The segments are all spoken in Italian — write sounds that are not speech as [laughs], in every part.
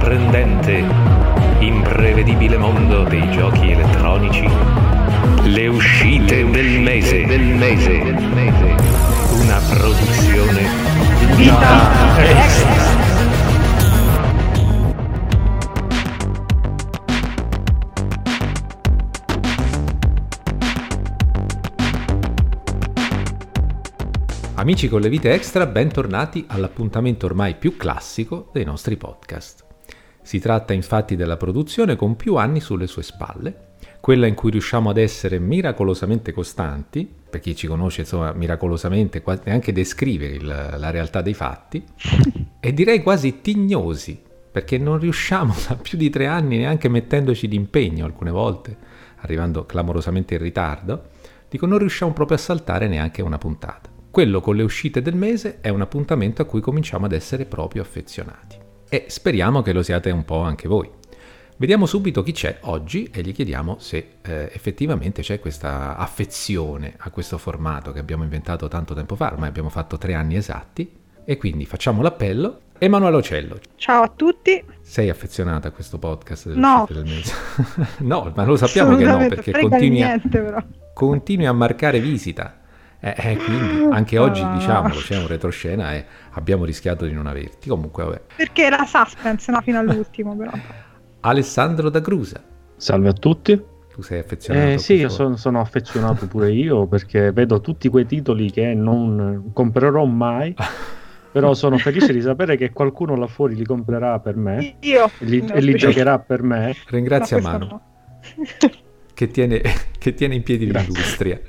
sorprendente, imprevedibile mondo dei giochi elettronici, le uscite del mese, del mese, una produzione Vita Extra. Amici con le vite extra, bentornati all'appuntamento ormai più classico dei nostri podcast. Si tratta infatti della produzione con più anni sulle sue spalle, quella in cui riusciamo ad essere miracolosamente costanti, per chi ci conosce insomma miracolosamente neanche descrive il, la realtà dei fatti, [laughs] e direi quasi tignosi, perché non riusciamo [laughs] da più di tre anni neanche mettendoci d'impegno alcune volte, arrivando clamorosamente in ritardo, dico non riusciamo proprio a saltare neanche una puntata. Quello con le uscite del mese è un appuntamento a cui cominciamo ad essere proprio affezionati. E speriamo che lo siate un po' anche voi. Vediamo subito chi c'è oggi e gli chiediamo se eh, effettivamente c'è questa affezione a questo formato che abbiamo inventato tanto tempo fa, ormai abbiamo fatto tre anni esatti. E quindi facciamo l'appello. Emanuele Ocello. Ciao a tutti. Sei affezionata a questo podcast no. [laughs] no, ma lo sappiamo che no, perché continui, a, continui a marcare visita. Eh, eh, quindi [laughs] anche oggi diciamolo c'è un retroscena e abbiamo rischiato di non averti. Comunque, vabbè. Perché era suspense no, fino all'ultimo, però. [laughs] Alessandro da Grusa. Salve a tutti. Tu sei affezionato? Eh, sì, sono, sono, affezionato pure [laughs] io perché vedo tutti quei titoli che non comprerò mai. però sono felice di sapere che qualcuno là fuori li comprerà per me io, e li, e li giocherà per me. Ringrazia no, Manu no. che, tiene, che tiene in piedi Grazie. l'industria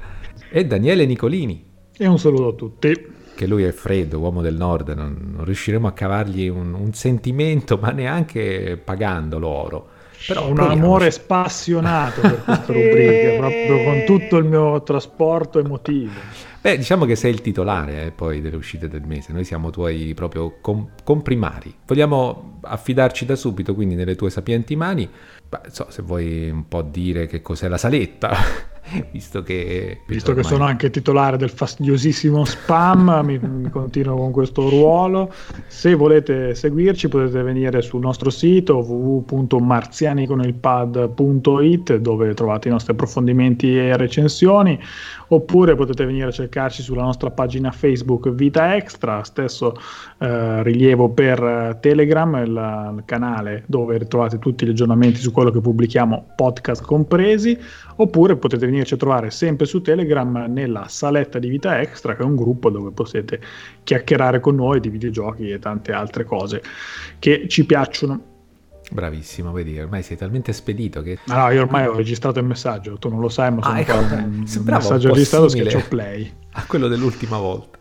e Daniele Nicolini. E un saluto a tutti. Che lui è freddo, uomo del nord, non, non riusciremo a cavargli un, un, sentimento, ma neanche pagandolo oro. Però un amore spassionato per questa rubrica, proprio con tutto il mio trasporto emotivo. Beh, diciamo che sei il titolare eh, poi delle uscite del mese, noi siamo tuoi proprio com- comprimari. Vogliamo affidarci da subito quindi nelle tue sapienti mani. Beh, so, se vuoi un po' dire che cos'è la saletta. [laughs] visto che... Visto ormai... che sono anche titolare del fastidiosissimo spam, mi, mi, continuo con questo ruolo. Se volete seguirci potete venire sul nostro sito www.marzianiconilpad.it dove trovate i nostri approfondimenti e recensioni, oppure potete venire a cercarci sulla nostra pagina Facebook Vita Extra, stesso eh, rilievo per Telegram, il, il canale dove trovate tutti gli aggiornamenti su quello che pubblichiamo, podcast compresi, oppure potete venirci a trovare sempre su Telegram nella saletta di Vita Extra, che è un gruppo dove potete chiacchierare con noi di videogiochi e tante altre cose che ci piacciono. Bravissimo, vedi, ormai sei talmente spedito che... Ah, no, io ormai ho registrato il messaggio, tu non lo sai, ma sono ah, ecco, [laughs] un, un messaggio un registrato schiaccio play. [laughs] A quello dell'ultima volta.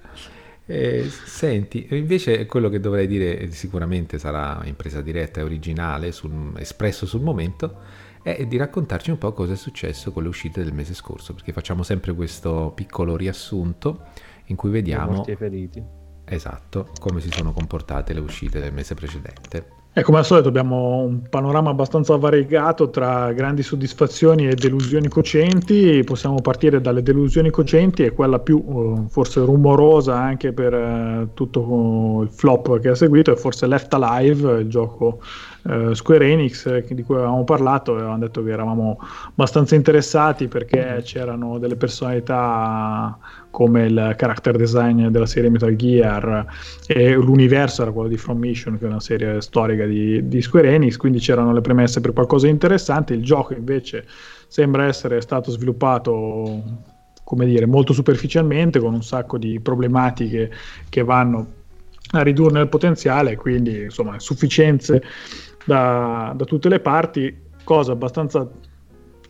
Eh, senti, invece quello che dovrei dire sicuramente sarà impresa diretta e originale, sul, espresso sul momento, è di raccontarci un po' cosa è successo con le uscite del mese scorso, perché facciamo sempre questo piccolo riassunto in cui vediamo... Esatto, come si sono comportate le uscite del mese precedente. E come al solito abbiamo un panorama abbastanza variegato tra grandi soddisfazioni e delusioni cocenti. Possiamo partire dalle delusioni cocenti e quella più uh, forse rumorosa anche per uh, tutto il flop che ha seguito è forse Left Alive, il gioco uh, Square Enix di cui avevamo parlato avevamo detto che eravamo abbastanza interessati perché c'erano delle personalità come il character design della serie Metal Gear e l'universo era quello di From Mission che è una serie storica di, di Square Enix quindi c'erano le premesse per qualcosa di interessante. Il gioco invece sembra essere stato sviluppato come dire molto superficialmente con un sacco di problematiche che vanno a ridurne il potenziale quindi insomma sufficienze da, da tutte le parti cosa abbastanza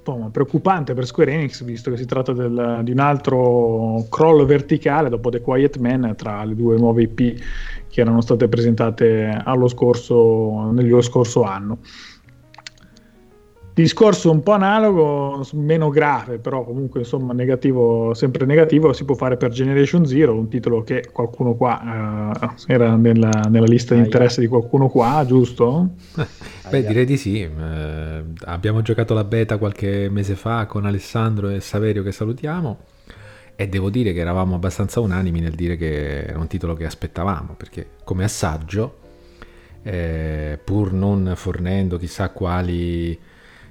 po' preoccupante per Square Enix, visto che si tratta del, di un altro crawl verticale dopo The Quiet Man tra le due nuove IP che erano state presentate scorso, nello scorso anno. Discorso un po' analogo, meno grave, però comunque insomma negativo, sempre negativo, si può fare per Generation Zero, un titolo che qualcuno qua uh, era nella, nella lista di interesse di qualcuno qua, giusto? [laughs] Beh, direi di sì. Eh, abbiamo giocato la beta qualche mese fa con Alessandro e Saverio che salutiamo e devo dire che eravamo abbastanza unanimi nel dire che era un titolo che aspettavamo, perché come assaggio eh, pur non fornendo chissà quali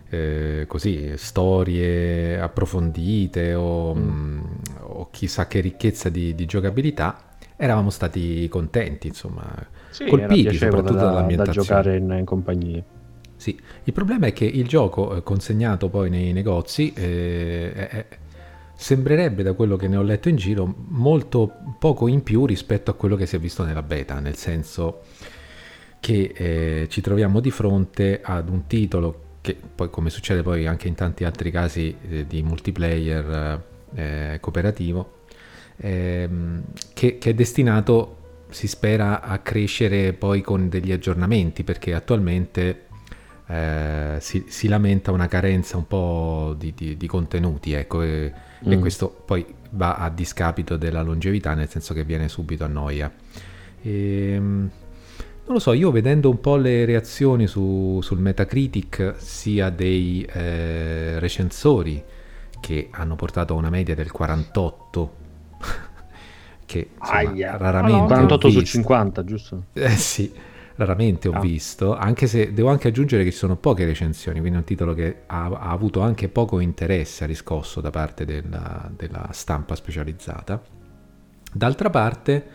eh, così, storie approfondite o, mm. mh, o, chissà che ricchezza di, di, giocabilità, eravamo stati contenti, insomma, sì, colpiti soprattutto da, dall'ambientazione. Da giocare in, in compagnia. Sì, il problema è che il gioco eh, consegnato poi nei negozi eh, è, sembrerebbe da quello che ne ho letto in giro molto poco in più rispetto a quello che si è visto nella beta, nel senso che eh, ci troviamo di fronte ad un titolo che poi come succede poi anche in tanti altri casi eh, di multiplayer eh, cooperativo, ehm, che, che è destinato si spera a crescere poi con degli aggiornamenti perché attualmente eh, si, si, lamenta una carenza un po' di, di, di contenuti, ecco, e, mm. e, questo poi va a discapito della longevità, nel senso che viene subito a noia. E, ehm, non lo so, io vedendo un po' le reazioni su, sul Metacritic, sia dei eh, recensori che hanno portato a una media del 48, [laughs] che insomma, Aia. raramente... 48 su 50, giusto? [laughs] Eh sì raramente ho ah. visto, anche se devo anche aggiungere che ci sono poche recensioni, quindi è un titolo che ha, ha avuto anche poco interesse, ha riscosso da parte della, della stampa specializzata. D'altra parte,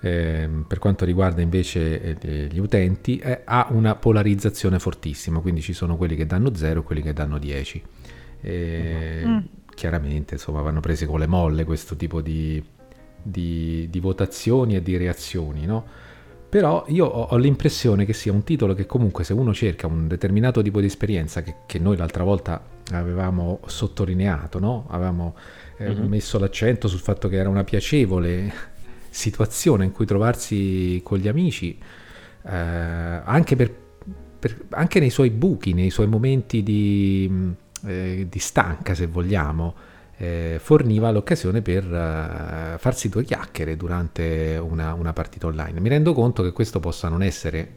eh, per quanto riguarda invece eh, gli utenti, eh, ha una polarizzazione fortissima, quindi ci sono quelli che danno 0 e quelli che danno 10. Mm. Chiaramente, insomma, vanno prese con le molle questo tipo di, di, di votazioni e di reazioni, no? Però io ho, ho, l'impressione che sia un titolo che comunque se uno cerca un determinato tipo di esperienza che, che noi l'altra volta avevamo sottolineato, no? avevamo eh, mm-hmm. messo l'accento sul fatto che era una piacevole situazione in cui trovarsi con gli amici, eh, anche, per, per, anche, nei suoi buchi, nei suoi momenti di, eh, di stanca se vogliamo eh, forniva l'occasione per uh, farsi due chiacchiere durante una, una, partita online. Mi rendo conto che questo possa non essere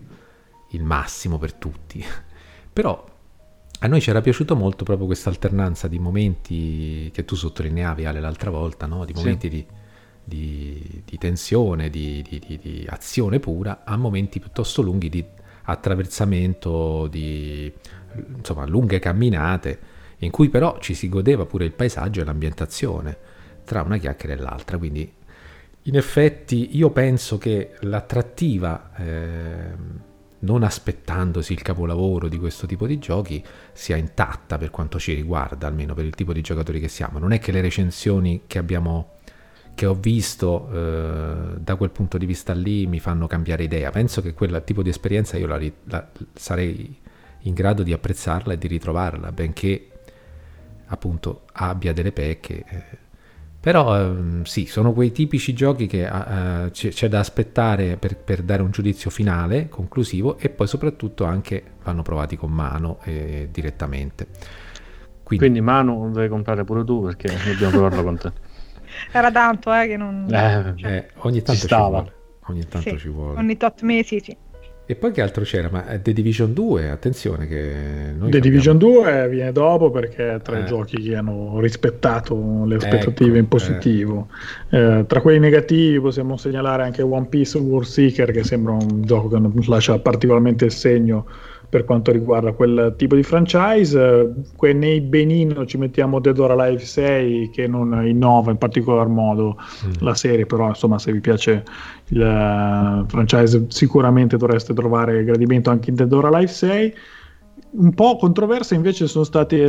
il massimo per tutti, [laughs] però a noi ci era piaciuto molto proprio questa alternanza di momenti che tu sottolineavi Ale l'altra volta, no? di momenti sì. di, di, di, tensione, di, di, azione pura, a momenti piuttosto lunghi di attraversamento, di insomma, lunghe camminate in cui però ci si godeva pure il paesaggio e l'ambientazione tra una chiacchiera e l'altra. Quindi in effetti io penso che l'attrattiva, eh, non aspettandosi il capolavoro di questo tipo di giochi, sia intatta per quanto ci riguarda, almeno per il tipo di giocatori che siamo. Non è che le recensioni che abbiamo che ho visto eh, da quel punto di vista lì mi fanno cambiare idea. Penso che quel tipo di esperienza io la, la, sarei in grado di apprezzarla e di ritrovarla, benché appunto abbia delle pecche. Eh. Però ehm, sì, sono quei tipici giochi che eh, c'è, da aspettare per, per, dare un giudizio finale, conclusivo, e poi soprattutto anche vanno provati con mano eh, direttamente. Quindi, Quindi Manu devi comprare pure tu perché dobbiamo provarlo con te. [laughs] Era tanto eh, che non... Eh, eh, ogni tanto ci, ci vuole. Ogni tanto sì, ci vuole. Ogni tot mesi, sì. E poi che altro c'era? Ma The Division 2, attenzione che... Noi The Division 2 viene dopo perché è tra eh. i giochi che hanno rispettato le aspettative ecco, in positivo. Eh. Eh, tra quelli negativi possiamo segnalare anche One Piece War Seeker che sembra un gioco che non lascia particolarmente il segno per quanto riguarda quel tipo di franchise. Que- nei benino ci mettiamo Dead or Alive 6 che non innova in particolar modo mm. la serie, però insomma se vi piace il uh, franchise sicuramente dovreste trovare gradimento anche in Dead or Alive 6 un po' controversa invece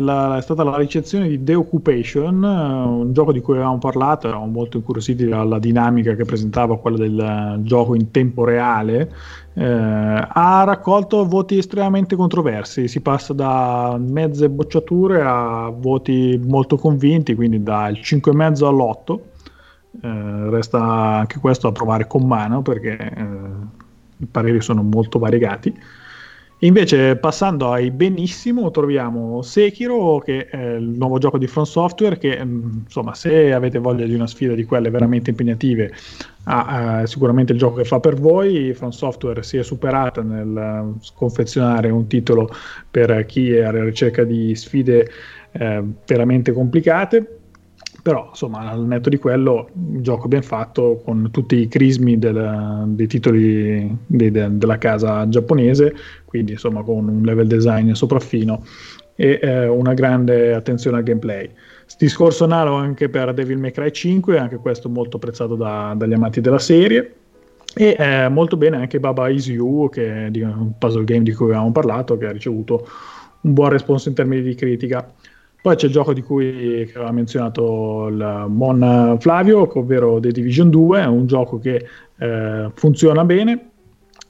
la, è stata la ricezione di The Occupation, un gioco di cui avevamo parlato, eravamo molto incuriositi dalla dinamica che presentava quella del gioco in tempo reale, eh, ha raccolto voti estremamente controversi, si passa da mezze bocciature a voti molto convinti, quindi dal 5,5 all'8, eh, resta anche questo da provare con mano perché eh, i pareri sono molto variegati. Invece, passando ai benissimo, troviamo Sekiro, che è il nuovo gioco di From Software, che mm, insomma, se avete voglia di una sfida di quelle veramente impegnative, ha sicuramente il gioco che fa per voi. From Software si è superata nel confezionare un titolo per chi è alla ricerca di sfide eh, veramente complicate Però, insomma, al netto di quello, gioco ben fatto con tutti i crismi del, dei titoli de, de, della casa giapponese, quindi insomma con un level design sopraffino e eh, una grande attenzione al gameplay. Discorso analogo anche per Devil May Cry 5, anche questo molto apprezzato da, dagli amanti della serie. E eh, molto bene anche Baba Is You, che è un puzzle game di cui avevamo parlato, che ha ricevuto un buon responso in termini di critica. Poi c'è il gioco di cui aveva menzionato il Mon Flavio, ovvero The Division 2, è un gioco che eh, funziona bene,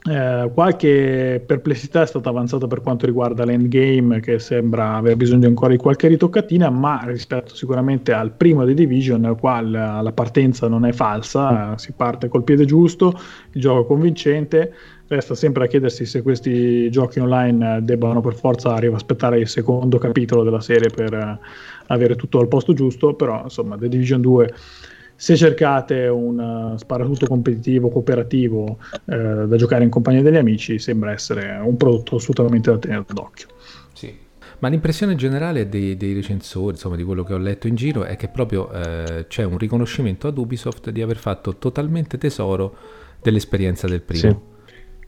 eh, qualche perplessità è stata avanzata per quanto riguarda l'endgame, che sembra aver bisogno ancora di qualche ritoccatina, ma rispetto sicuramente al primo The Division, quale la partenza non è falsa, si parte col piede giusto, il gioco è convincente. Resta sempre a chiedersi se questi giochi online debbano per forza aspettare il secondo capitolo della serie per avere tutto al posto giusto, però insomma The Division 2 se cercate un uh, sparatutto competitivo, cooperativo eh, da giocare in compagnia degli amici, sembra essere un prodotto assolutamente da tenere d'occhio. Sì. Ma l'impressione generale dei, dei, recensori, insomma, di quello che ho letto in giro, è che proprio eh, c'è un riconoscimento ad Ubisoft di aver fatto totalmente tesoro dell'esperienza del primo. Sì.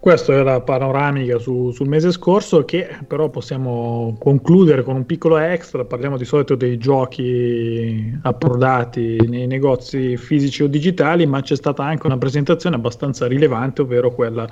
Questo era panoramica su, sul mese scorso che però possiamo concludere con un piccolo extra, parliamo di solito dei giochi approdati nei negozi fisici o digitali, ma c'è stata anche una presentazione abbastanza rilevante, ovvero quella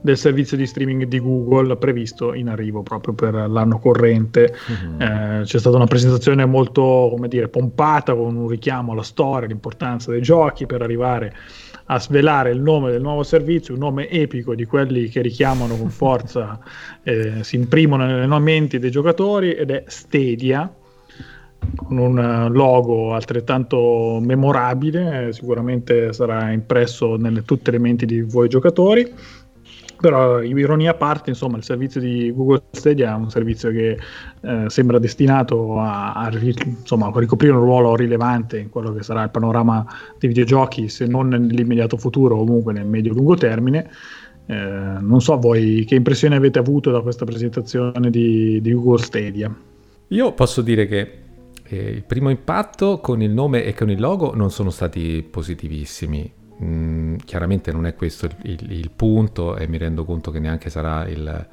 del servizio di streaming di Google previsto in arrivo proprio per l'anno corrente. Mm-hmm. Eh, c'è stata una presentazione molto, come dire, pompata con un richiamo alla storia, all'importanza dei giochi per arrivare a svelare il nome del nuovo servizio, un nome epico di quelli che richiamano con forza, [laughs] eh, si imprimono nelle menti dei giocatori ed è Stadia con un logo altrettanto memorabile, eh, sicuramente sarà impresso nelle tutte le menti di voi giocatori però ironia a parte, insomma, il servizio di Google Stadia è un servizio che eh, sembra destinato a, a, insomma, a, ricoprire un ruolo rilevante in quello che sarà il panorama dei videogiochi, se non nell'immediato futuro, comunque nel medio-lungo termine. Eh, non so voi che impressione avete avuto da questa presentazione di, di Google Stadia. Io posso dire che eh, il primo impatto con il nome e con il logo non sono stati positivissimi Mm, chiaramente non è questo il, il, il, punto e mi rendo conto che neanche sarà il,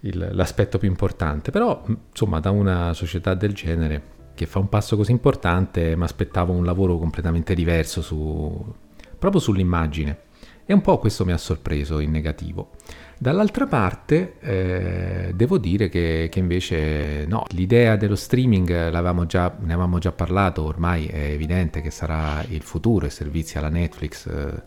l'aspetto più importante, però mm, insomma da una società del genere che fa un passo così importante mi aspettavo un lavoro completamente diverso su, proprio sull'immagine e un po' questo mi ha sorpreso in negativo. Dall'altra parte eh, devo dire che, che, invece no, l'idea dello streaming già, ne avevamo già parlato, ormai è evidente che sarà il futuro, i servizi alla Netflix eh,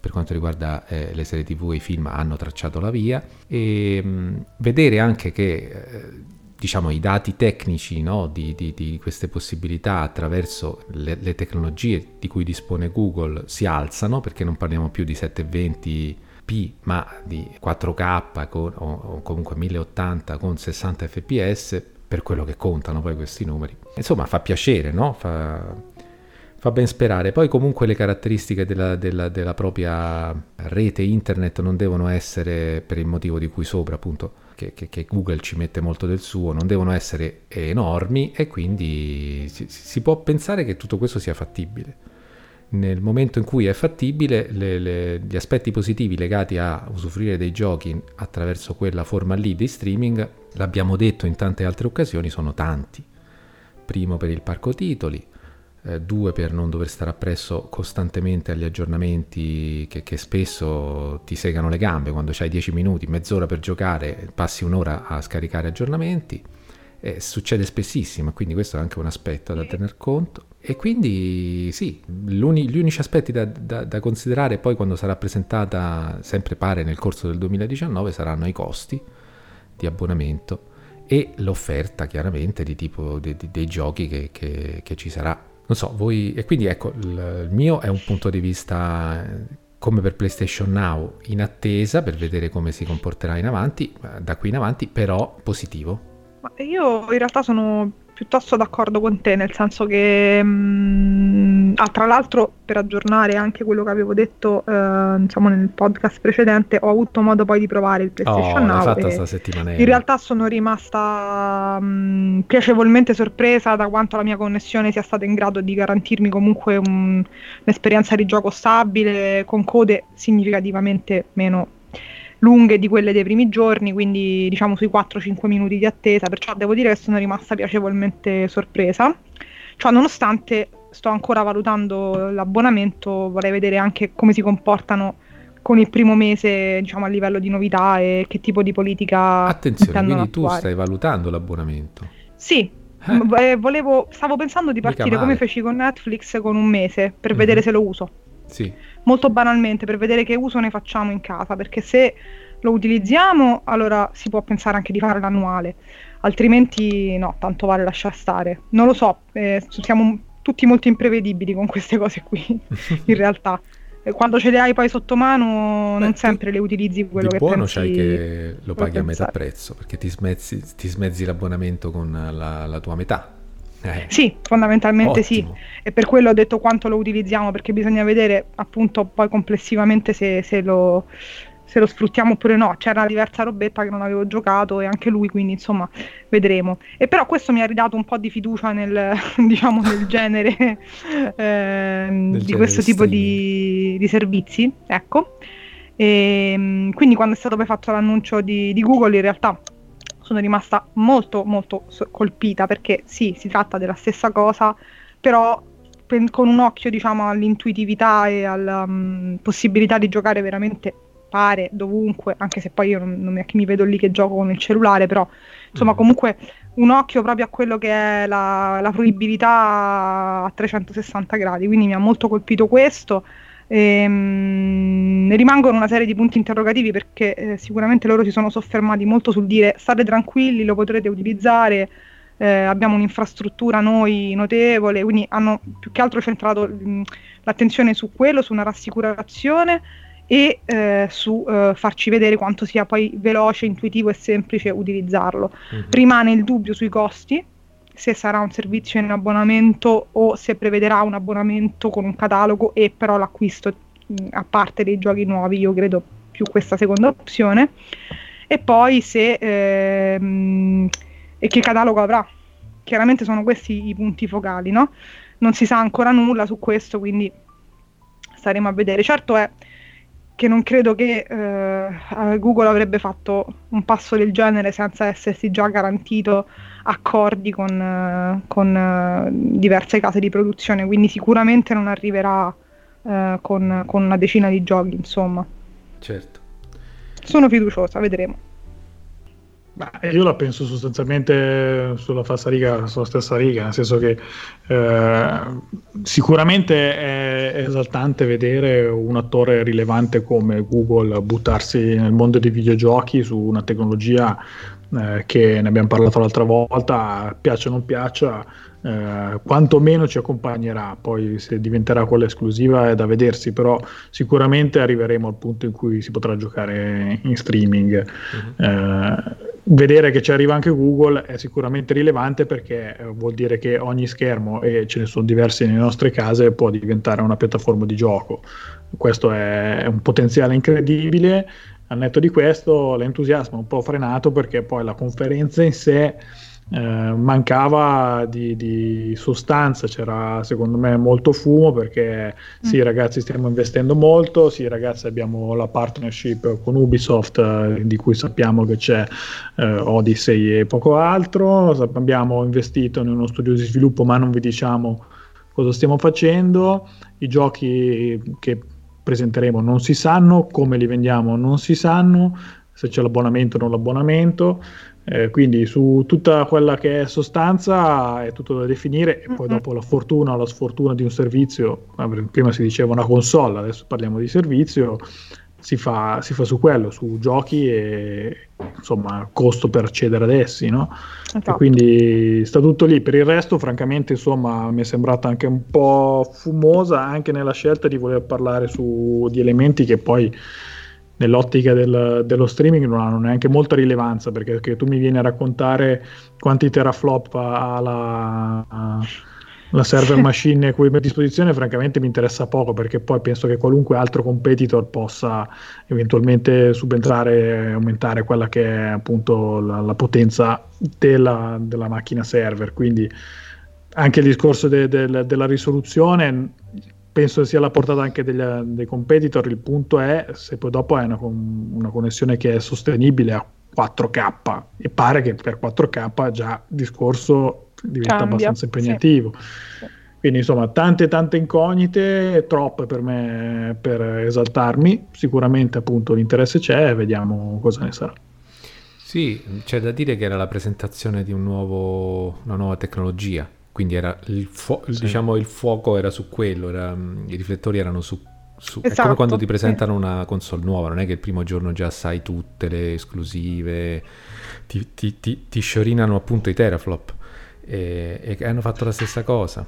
per quanto riguarda eh, le serie tv e i film hanno tracciato la via. E mh, mm, vedere anche che eh, diciamo, i dati tecnici no, di, di, di, queste possibilità attraverso le, le, tecnologie di cui dispone Google si alzano perché non parliamo più di 720 ma di 4K con, o, o comunque 1080 con 60 fps per quello che contano poi questi numeri. Insomma, fa piacere, no? Fa, fa ben sperare. Poi comunque le caratteristiche della, della, della, propria rete internet non devono essere, per il motivo di cui sopra appunto, che, che, che Google ci mette molto del suo, non devono essere enormi e quindi si, si può pensare che tutto questo sia fattibile nel momento in cui è fattibile, le, le, gli aspetti positivi legati a usufruire dei giochi attraverso quella forma lì di streaming, l'abbiamo detto in tante altre occasioni, sono tanti. Primo per il parco titoli, eh, due per non dover stare appresso costantemente agli aggiornamenti che, che spesso ti segano le gambe, quando hai 10 minuti, mezz'ora per giocare, passi un'ora a scaricare aggiornamenti. Eh, succede spessissimo, quindi questo è anche un aspetto da tener conto. E quindi sì, gli unici aspetti da, da, da, considerare poi quando sarà presentata, sempre pare nel corso del 2019, saranno i costi di abbonamento e l'offerta chiaramente di tipo de, de, dei giochi che, che, che, ci sarà. Non so, voi... E quindi ecco, il, il mio è un punto di vista come per PlayStation Now in attesa per vedere come si comporterà in avanti, da qui in avanti, però positivo. Ma io in realtà sono piuttosto d'accordo con te, nel senso che, mh, ah, tra l'altro, per aggiornare anche quello che avevo detto eh, diciamo nel podcast precedente, ho avuto modo poi di provare il PlayStation Oh, Now. fatta sta settimana. in realtà sono rimasta mh, piacevolmente sorpresa da quanto la mia connessione sia stata in grado di garantirmi comunque un- un'esperienza di gioco stabile, con code significativamente meno lunghe di quelle dei primi giorni, quindi diciamo sui 4-5 minuti di attesa, perciò devo dire che sono rimasta piacevolmente sorpresa. Ciò nonostante sto ancora valutando l'abbonamento, vorrei vedere anche come si comportano con il primo mese, diciamo a livello di novità e che tipo di politica Attenzione, quindi tu attuare. stai valutando l'abbonamento. Sì, Eh. eh, volevo, stavo pensando di partire come feci con Netflix con un mese per Mhm. vedere se lo uso. Sì, Molto banalmente, per vedere che uso ne facciamo in casa, perché se lo utilizziamo, allora si può pensare anche di fare l'annuale, altrimenti no, tanto vale lasciar stare. Non lo so, eh, siamo tutti molto imprevedibili con queste cose qui, [laughs] in realtà. Eh, Quando ce le hai poi sotto mano, non Beh, sempre le utilizzi quello di che buono pensi. c'hai che lo paghi a metà prezzo perché ti smezzi, ti smezzi l'abbonamento con la, la tua metà. Eh, Sì, fondamentalmente sì. ottimo. E per quello ho detto quanto lo utilizziamo, perché bisogna vedere appunto poi complessivamente se, se lo, se lo sfruttiamo oppure no. C'era una diversa robetta che non avevo giocato e anche lui, quindi insomma vedremo. E però questo mi ha ridato un po' di fiducia nel, [laughs] diciamo, nel genere [laughs] ehm, di genere questo tipo di, di servizi, ecco. E, mm, quindi quando è stato poi fatto l'annuncio di, di Google in realtà sono rimasta molto molto colpita perché sì, si tratta della stessa cosa, però pen- con un occhio diciamo all'intuitività e alla mm, possibilità di giocare veramente pare dovunque, anche se poi io non, non mi, mi vedo lì che gioco con il cellulare, però insomma Mm. comunque un occhio proprio a quello che è la, la fruibilità a 360 gradi, quindi mi ha molto colpito questo. Ehm, ne rimangono una serie di punti interrogativi perché eh, sicuramente loro si sono soffermati molto sul dire state tranquilli, lo potrete utilizzare, eh, abbiamo un'infrastruttura noi notevole, quindi hanno più che altro centrato mh, l'attenzione su quello, su una rassicurazione e eh, su eh, farci vedere quanto sia poi veloce, intuitivo e semplice utilizzarlo. Mhm. Rimane il dubbio sui costi, se sarà un servizio in abbonamento o se prevederà un abbonamento con un catalogo e però l'acquisto a parte dei giochi nuovi, io credo più questa seconda opzione. E poi se ehm, e che catalogo avrà. Chiaramente sono questi i punti focali, no? Non si sa ancora nulla su questo, quindi staremo a vedere. Certo è che non credo che eh, Google avrebbe fatto un passo del genere senza essersi già garantito accordi con, con, eh, diverse case di produzione, quindi sicuramente non arriverà eh, con, con una decina di giochi, insomma. Certo. Sono fiduciosa, vedremo. Ma io la penso sostanzialmente sulla falsa riga, sulla stessa riga, nel senso che eh, sicuramente è esaltante vedere un attore rilevante come Google buttarsi nel mondo dei videogiochi su una tecnologia eh, che ne abbiamo parlato l'altra volta, piaccia o non piaccia, eh, quantomeno ci accompagnerà, poi se diventerà quella esclusiva è da vedersi, però sicuramente arriveremo al punto in cui si potrà giocare in streaming. Mhm. Eh, vedere che ci arriva anche Google è sicuramente rilevante perché eh, vuol dire che ogni schermo, e ce ne sono diversi nelle nostre case, può diventare una piattaforma di gioco. Questo è un potenziale incredibile. Al netto di questo, l'entusiasmo è un po' frenato perché poi la conferenza in sé eh, mancava di, di sostanza, c'era secondo me molto fumo perché sì Mm. ragazzi stiamo investendo molto, sì ragazzi abbiamo la partnership con Ubisoft eh, di cui sappiamo che c'è eh, Odyssey e poco altro, abbiamo investito in uno studio di sviluppo ma non vi diciamo cosa stiamo facendo, i giochi che presenteremo non si sanno, come li vendiamo non si sanno, se c'è l'abbonamento o non l'abbonamento, eh, quindi su tutta quella che è sostanza è tutto da definire e poi Mhm. dopo la fortuna o la sfortuna di un servizio, prima si diceva una console, adesso parliamo di servizio, si fa, si fa su quello, su giochi e insomma costo per accedere ad essi, no? E Esatto. quindi sta tutto lì. Per il resto, francamente, insomma, mi è sembrata anche un po' fumosa anche nella scelta di voler parlare su di elementi che poi nell'ottica del, dello streaming non hanno neanche molta rilevanza perché tu mi vieni a raccontare quanti teraflop ha la, la server [laughs] machine a cui a disposizione francamente mi interessa poco perché poi penso che qualunque altro competitor possa eventualmente subentrare e aumentare quella che è appunto la, la potenza della, della, macchina server. Quindi anche il discorso de, de, della risoluzione penso sia la portata anche degli, dei competitor. Il punto è se poi dopo hai una, una connessione che è sostenibile a 4K e pare che per 4K già il discorso diventa Cambia, abbastanza impegnativo. Sì. Quindi insomma tante tante incognite, troppe per me per esaltarmi, sicuramente appunto l'interesse c'è, vediamo cosa ne sarà. Sì, c'è da dire che era la presentazione di un nuovo, una nuova tecnologia, quindi era il, fu- sì. diciamo, il fuoco era su quello, era, i riflettori erano su su, esatto, è come quando ti presentano sì. una console nuova, non è che il primo giorno già sai tutte le esclusive, ti, ti, ti, ti sciorinano appunto i teraflop e, e hanno fatto la stessa cosa.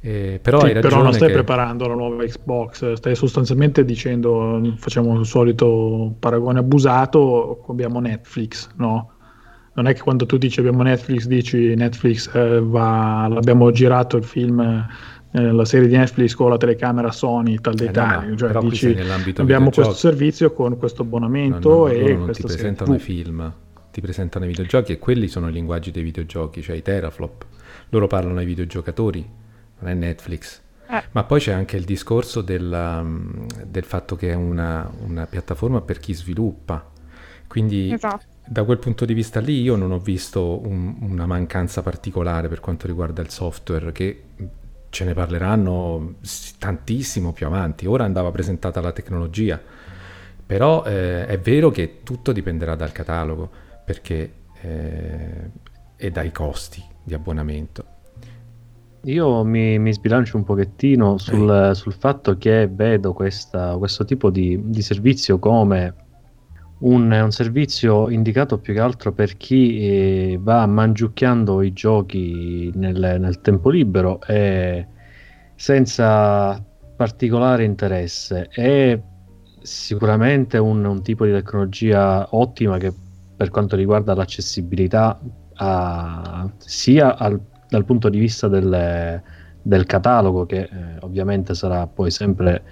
Eh, però, sì, però non stai che... preparando la nuova Xbox, stai sostanzialmente dicendo, facciamo il solito paragone abusato, abbiamo Netflix, no? Non è che quando tu dici abbiamo Netflix, dici Netflix eh, va, l'abbiamo girato il film, eh, la serie di Netflix con la telecamera Sony tal dei eh, tali, no, cioè dici abbiamo questo servizio con questo abbonamento no, no, e non ti presentano i film, ti presentano i videogiochi e quelli sono i linguaggi dei videogiochi, cioè i teraflop loro parlano ai videogiocatori, non è Netflix. Eh. Ma poi c'è anche il discorso della, um, del fatto che è una, una, piattaforma per chi sviluppa. Quindi esatto. da quel punto di vista lì io non ho visto un, una mancanza particolare per quanto riguarda il software, che ce ne parleranno tantissimo più avanti. Ora andava presentata la tecnologia, però eh, è vero che tutto dipenderà dal catalogo, perché eh, e dai costi di abbonamento. Io mi, mi sbilancio un pochettino sul, sul fatto che vedo questa, questo tipo di, di servizio come un, un, servizio indicato più che altro per chi eh, va mangiucchiando i giochi nel, nel, tempo libero e senza particolare interesse. È sicuramente un, un tipo di tecnologia ottima che per quanto riguarda l'accessibilità a, sia al, dal punto di vista del, del catalogo, che eh, ovviamente sarà poi sempre,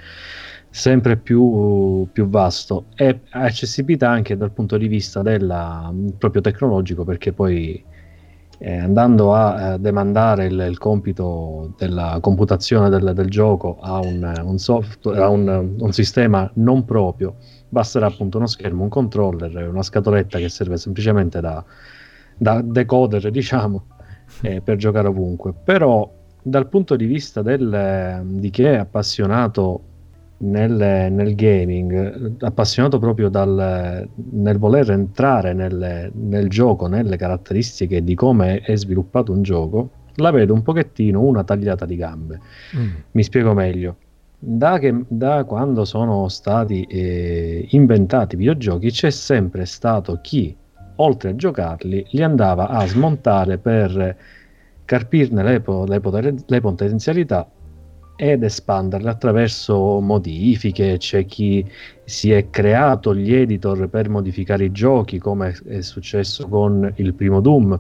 sempre più, più, vasto, e accessibilità anche dal punto di vista della, proprio tecnologico, perché poi eh, andando a eh, demandare il, il, compito della computazione del, del gioco a, un, un, software, a un, un sistema non proprio, basterà appunto uno schermo, un controller, una scatoletta che serve semplicemente da da decoder, [laughs] diciamo, eh, per giocare ovunque. Però dal punto di vista del, di chi è appassionato nel, nel, gaming, appassionato proprio dal, nel voler entrare nel, nel, gioco, nelle caratteristiche di come è sviluppato un gioco, la vedo un pochettino una tagliata di gambe. Mm. Mi spiego meglio. Da, che, da quando sono stati eh, inventati i videogiochi c'è sempre stato chi oltre a giocarli, li andava a smontare per carpirne le, le, le potenzialità ed espanderle attraverso modifiche. C'è chi si è creato gli editor per modificare i giochi, come è successo con il primo Doom,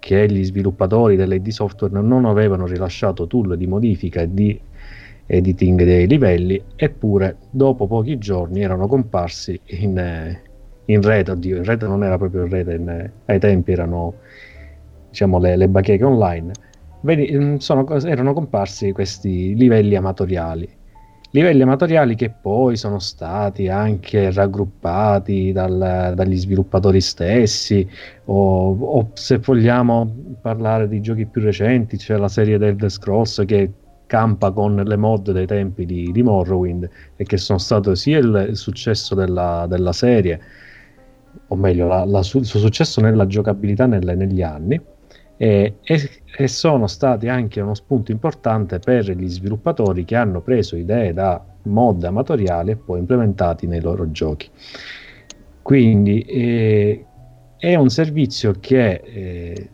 che gli sviluppatori dell'ID Software non avevano rilasciato tool di modifica e di editing dei livelli, eppure dopo pochi giorni erano comparsi in, in rete, oddio, in rete non era proprio in rete, in, ai tempi erano diciamo le, le bacheche online, Vedi, mm, sono, erano comparsi questi livelli amatoriali. Livelli amatoriali che poi sono stati anche raggruppati dal, dagli sviluppatori stessi, o, o, se vogliamo parlare di giochi più recenti, c'è la serie del Scrolls che campa con le mod dei tempi di, di Morrowind e che sono stato sia il, il successo della, della serie, o meglio, la, la, il suo successo nella giocabilità nelle, negli anni. E, e, e, sono stati anche uno spunto importante per gli sviluppatori che hanno preso idee da mod amatoriali e poi implementati nei loro giochi. Quindi eh, è un servizio che eh,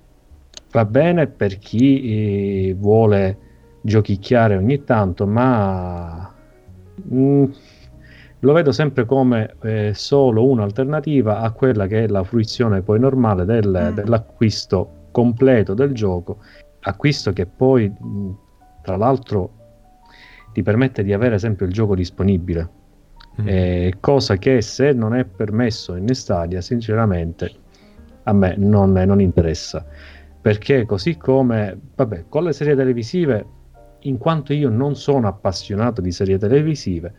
va bene per chi eh, vuole giochicchiare ogni tanto, ma mh, mm, lo vedo sempre come eh, solo un'alternativa a quella che è la fruizione poi normale del, mm. dell'acquisto completo del gioco, acquisto che poi tra l'altro ti permette di avere sempre il gioco disponibile, mm. eh, cosa che se non è permesso in Stadia sinceramente a me non, non interessa, perché così come vabbè, con le serie televisive, in quanto io non sono appassionato di serie televisive,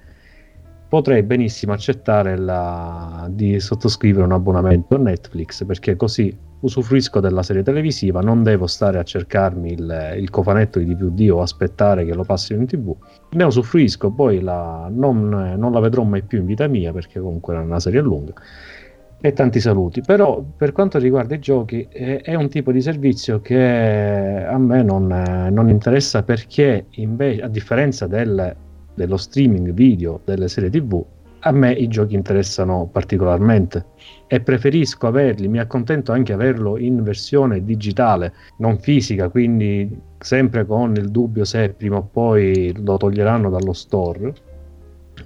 potrei benissimo accettare la, di sottoscrivere un abbonamento a Netflix perché così usufruisco della serie televisiva, non devo stare a cercarmi il, il cofanetto di DVD o aspettare che lo passino in tv, ne usufruisco, poi la, non, non, la vedrò mai più in vita mia perché comunque è una serie lunga. E tanti saluti, però per quanto riguarda i giochi è, è un tipo di servizio che a me non, non interessa perché invece a differenza del dello streaming video delle serie tv, a me i giochi interessano particolarmente e preferisco averli, mi accontento anche averlo in versione digitale, non fisica, quindi sempre con il dubbio se prima o poi lo toglieranno dallo store,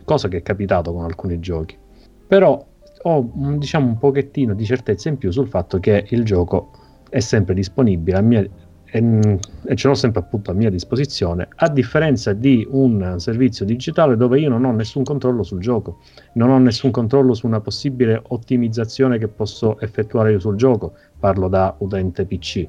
cosa che è capitato con alcuni giochi. Però ho diciamo un pochettino di certezza in più sul fatto che il gioco è sempre disponibile mia e, e, ce l'ho sempre appunto a mia disposizione, a differenza di un servizio digitale dove io non ho nessun controllo sul gioco, non ho nessun controllo su una possibile ottimizzazione che posso effettuare io sul gioco, parlo da utente PC.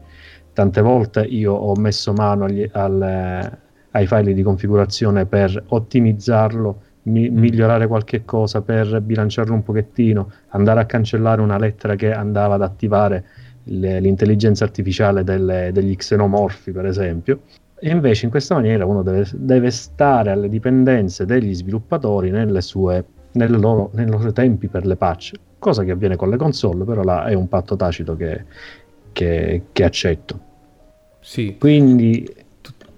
Tante volte io ho messo mano agli, al, ai file di configurazione per ottimizzarlo, mi, mm. migliorare qualche cosa, per bilanciarlo un pochettino, andare a cancellare una lettera che andava ad attivare le, l'intelligenza artificiale delle, degli xenomorfi, per esempio. E invece in questa maniera uno deve, deve stare alle dipendenze degli sviluppatori nelle sue, nelle loro, nei loro tempi per le patch, cosa che avviene con le console, però là è un patto tacito che, che, che accetto. Sì. Quindi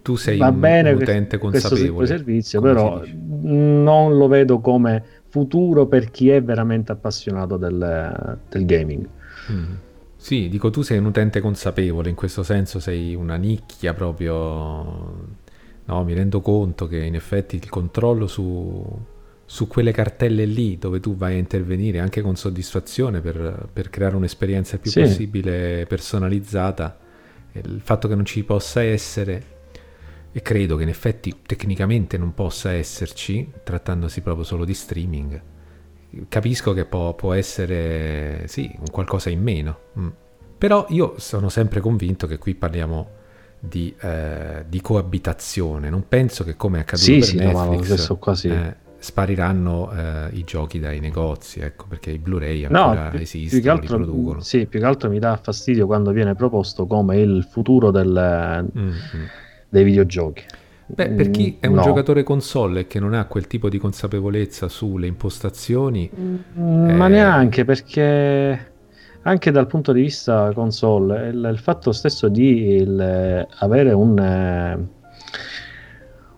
tu, sei va un, bene un utente consapevole. Questo servizio, però non lo vedo come futuro per chi è veramente appassionato del, del gaming. Mm. Sì, dico tu sei un utente consapevole, in questo senso sei una nicchia proprio... No, mi rendo conto che in effetti il controllo su, su quelle cartelle lì dove tu vai a intervenire anche con soddisfazione per, per creare un'esperienza il più sì. possibile personalizzata, il fatto che non ci possa essere, e credo che in effetti tecnicamente non possa esserci, trattandosi proprio solo di streaming, capisco che può, può essere sì, un qualcosa in meno. Mm. Però io sono sempre convinto che qui parliamo di, eh, di coabitazione. Non penso che come è accaduto sì, per sì, Netflix no, quasi... eh, spariranno eh, i giochi dai negozi, ecco, perché i Blu-ray ancora no, più, esistono, più altro, li producono. Sì, più che altro mi dà fastidio quando viene proposto come il futuro del, mm-hmm. Dei videogiochi. Beh, per chi è un no. giocatore console e che non ha quel tipo di consapevolezza sulle impostazioni... Mm, ma eh... neanche perché anche dal punto di vista console il, il fatto stesso di il, avere un, eh,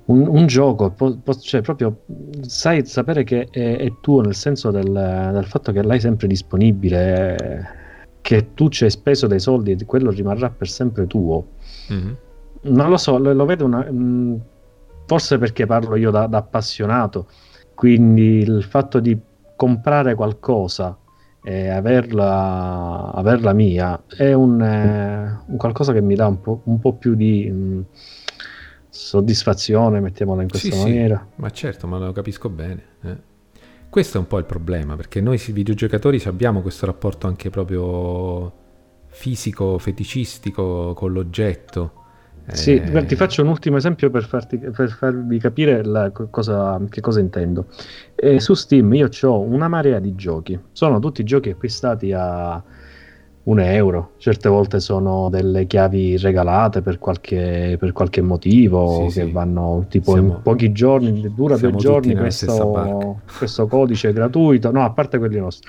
un, un, gioco po, po, cioè proprio sai sapere che è, è tuo nel senso del, del, fatto che l'hai sempre disponibile che tu ci hai speso dei soldi e quello rimarrà per sempre tuo mm-hmm non lo so, lo, lo vedo una, mh, mm, forse perché parlo io da, da, appassionato, quindi il fatto di comprare qualcosa e averla, averla mia è un, eh, un, qualcosa che mi dà un po', un po più di mh, mm, soddisfazione, mettiamola in questa sì, maniera. Sì, ma certo, ma lo capisco bene. Eh. Questo è un po' il problema, perché noi videogiocatori abbiamo questo rapporto anche proprio fisico, feticistico con l'oggetto sì, eh... ti faccio un ultimo esempio per, farti, per farvi capire la, cosa, che cosa intendo. Eh, su Steam io ho una marea di giochi, sono tutti giochi acquistati a un euro, certe volte sono delle chiavi regalate per qualche, per qualche motivo sì, che sì. vanno tipo siamo, in pochi giorni, dura due giorni questo, [laughs] questo codice gratuito, no a parte quelli nostri.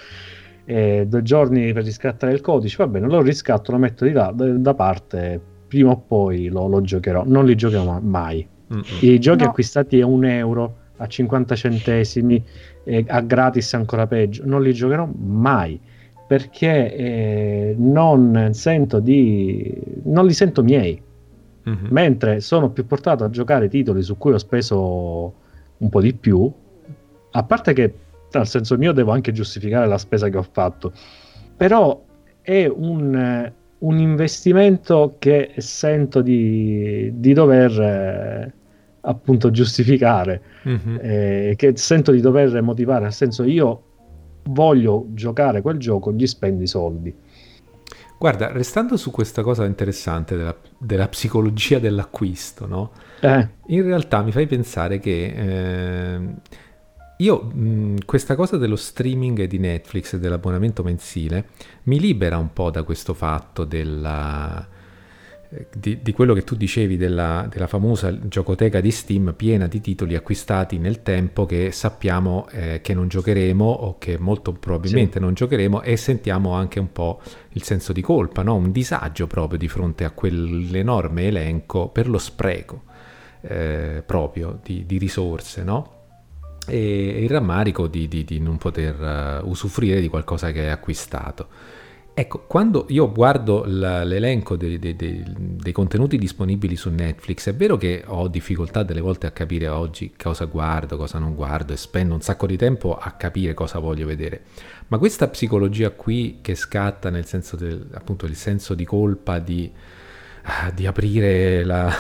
Eh, due giorni per riscattare il codice, va bene, lo riscatto, lo metto di là, da parte prima o poi lo, lo giocherò, non li giocherò mai. Mm-mm. I giochi no. acquistati a un euro, a 50 centesimi, eh, a gratis ancora peggio, non li giocherò mai perché eh, non sento di non li sento miei mm-hmm. mentre sono più portato a giocare titoli su cui ho speso un po' di più a parte che nel senso mio devo anche giustificare la spesa che ho fatto, però è un, un investimento che sento di, di dover eh, appunto giustificare, mm-hmm. eh, che sento di dover motivare, nel senso io voglio giocare quel gioco, gli spendi soldi. Guarda, restando su questa cosa interessante della, della psicologia dell'acquisto, no? Eh. In realtà mi fai pensare che eh, io mh, questa cosa dello streaming di Netflix e dell'abbonamento mensile mi libera un po' da questo fatto della, di, di, quello che tu dicevi della, della, famosa giocoteca di Steam piena di titoli acquistati nel tempo che sappiamo eh, che non giocheremo o che molto probabilmente sì. non giocheremo e sentiamo anche un po' il senso di colpa, no? un disagio proprio di fronte a quell'enorme elenco per lo spreco eh, proprio di, di risorse, no? E il rammarico di, di, di non poter uh, usufruire di qualcosa che hai acquistato. Ecco, quando io guardo l'elenco dei, dei, dei, dei, contenuti disponibili su Netflix, è vero che ho difficoltà delle volte a capire oggi cosa guardo, cosa non guardo e spendo un sacco di tempo a capire cosa voglio vedere, ma questa psicologia qui che scatta nel senso del, appunto il senso di colpa di, ah, di aprire la,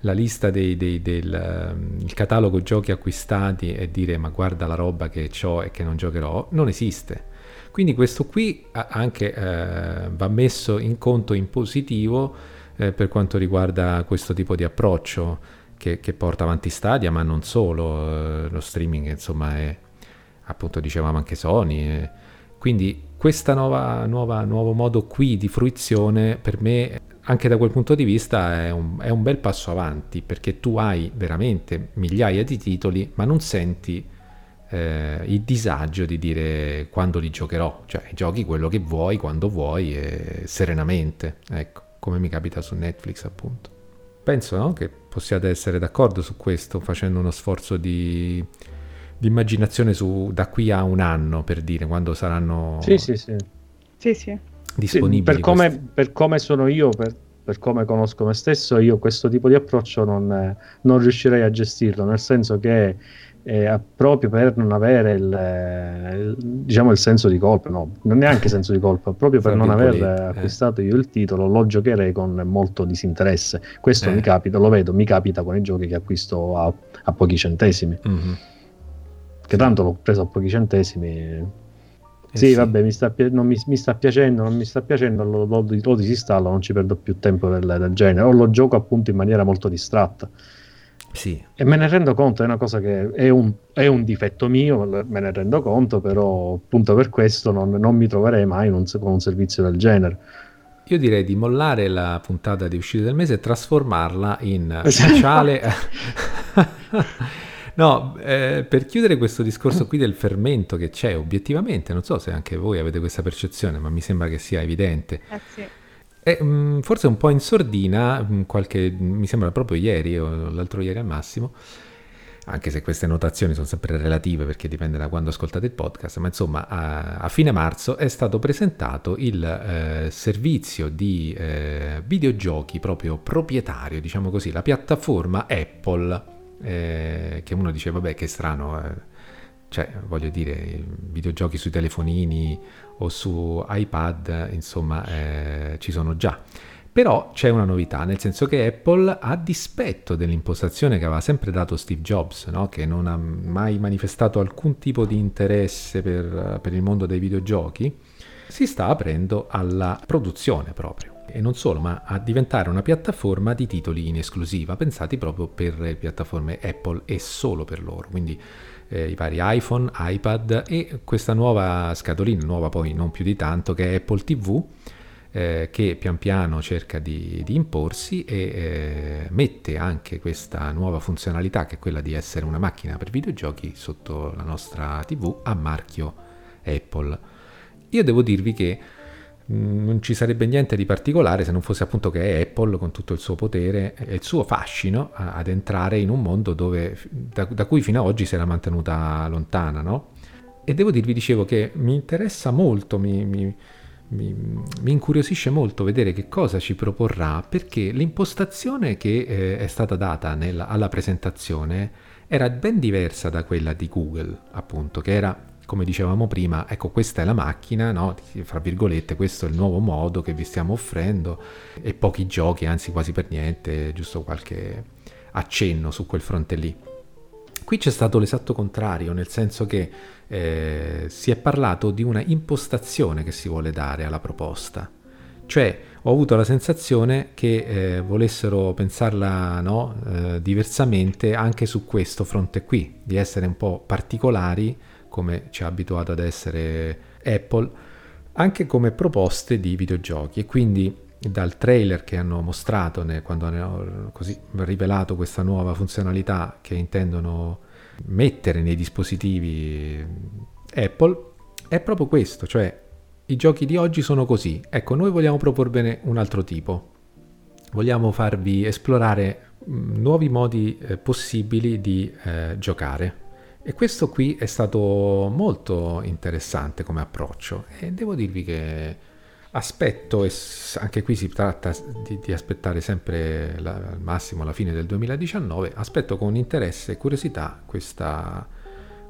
la lista dei, dei, del um, catalogo giochi acquistati e dire ma guarda la roba che ho e che non giocherò, non esiste. Quindi questo qui anche eh, va messo in conto in positivo eh, per quanto riguarda questo tipo di approccio che, che porta avanti Stadia, ma non solo, eh, lo streaming insomma è appunto dicevamo anche Sony. Quindi questo nuovo modo qui di fruizione per me anche da quel punto di vista è un, è un, bel passo avanti perché tu hai veramente migliaia di titoli ma non senti eh, il disagio di dire quando li giocherò, cioè giochi quello che vuoi, quando vuoi e serenamente, ecco, come mi capita su Netflix appunto. Penso no, che possiate essere d'accordo su questo facendo uno sforzo di, di immaginazione su, da qui a un anno per dire quando saranno sì, sì, sì. Sì, sì disponibili. per, come, per, come, sono io, per, per, come conosco me stesso, io questo tipo di approccio non, non riuscirei a gestirlo, nel senso che eh, proprio per non avere il, il, diciamo il senso di colpa, no, non neanche [laughs] senso di colpa, proprio per non aver eh. acquistato io il titolo, lo giocherei con molto disinteresse. Questo eh. mi capita, lo vedo, mi capita con i giochi che acquisto a, a pochi centesimi. Mm-hmm. Che tanto l'ho preso a pochi centesimi, eh sì, sì, vabbè, mi sta, non mi, mi, sta piacendo, non mi sta piacendo, lo, lo, lo disinstallo, non ci perdo più tempo del, del, genere, o lo gioco appunto in maniera molto distratta. Sì. E me ne rendo conto, è una cosa che è un, è un difetto mio, me ne rendo conto, però appunto per questo non, non mi troverei mai un, con un servizio del genere. Io direi di mollare la puntata di uscita del mese e trasformarla in [laughs] speciale... [laughs] No, eh, per chiudere questo discorso qui del fermento che c'è obiettivamente, non so se anche voi avete questa percezione, ma mi sembra che sia evidente. Eh sì. È, mh, mm, forse un po' in sordina, mh, mm, qualche, mi sembra proprio ieri o l'altro ieri al massimo, anche se queste notazioni sono sempre relative perché dipende da quando ascoltate il podcast, ma insomma a, a fine marzo è stato presentato il eh, servizio di eh, videogiochi proprio proprietario, diciamo così, la piattaforma Apple eh, che uno dice vabbè che strano, eh. cioè voglio dire, videogiochi sui telefonini o su iPad, insomma, eh, ci sono già. Però c'è una novità, nel senso che Apple, a dispetto dell'impostazione che aveva sempre dato Steve Jobs, no? che non ha mai manifestato alcun tipo di interesse per, per il mondo dei videogiochi, si sta aprendo alla produzione proprio e non solo, ma a diventare una piattaforma di titoli in esclusiva, pensati proprio per le piattaforme Apple e solo per loro. Quindi eh, i vari iPhone, iPad e questa nuova scatolina, nuova poi non più di tanto, che è Apple TV, eh, che pian piano cerca di, di imporsi e eh, mette anche questa nuova funzionalità, che è quella di essere una macchina per videogiochi, sotto la nostra TV a marchio Apple. Io devo dirvi che non ci sarebbe niente di particolare se non fosse appunto che è Apple con tutto il suo potere e il suo fascino ad entrare in un mondo dove, da, da cui fino ad oggi si era mantenuta lontana, no? E devo dirvi, dicevo, che mi interessa molto, mi, mi, mi, mi, incuriosisce molto vedere che cosa ci proporrà, perché l'impostazione che eh, è stata data nella, alla presentazione era ben diversa da quella di Google, appunto, che era come dicevamo prima, ecco questa è la macchina, no? fra virgolette, questo è il nuovo modo che vi stiamo offrendo e pochi giochi, anzi quasi per niente, giusto qualche accenno su quel fronte lì. Qui c'è stato l'esatto contrario, nel senso che eh, si è parlato di una impostazione che si vuole dare alla proposta. Cioè ho avuto la sensazione che eh, volessero pensarla no, eh, diversamente anche su questo fronte qui, di essere un po' particolari, come ci ha abituato ad essere Apple, anche come proposte di videogiochi. E quindi dal trailer che hanno mostrato quando hanno così rivelato questa nuova funzionalità che intendono mettere nei dispositivi Apple è proprio questo, cioè i giochi di oggi sono così. Ecco, noi vogliamo proporvene un altro tipo. Vogliamo farvi esplorare nuovi modi eh, possibili di eh, giocare. E questo qui è stato molto interessante come approccio e devo dirvi che aspetto, e anche qui si tratta di, di aspettare sempre la, al massimo la fine del 2019, aspetto con interesse e curiosità questa,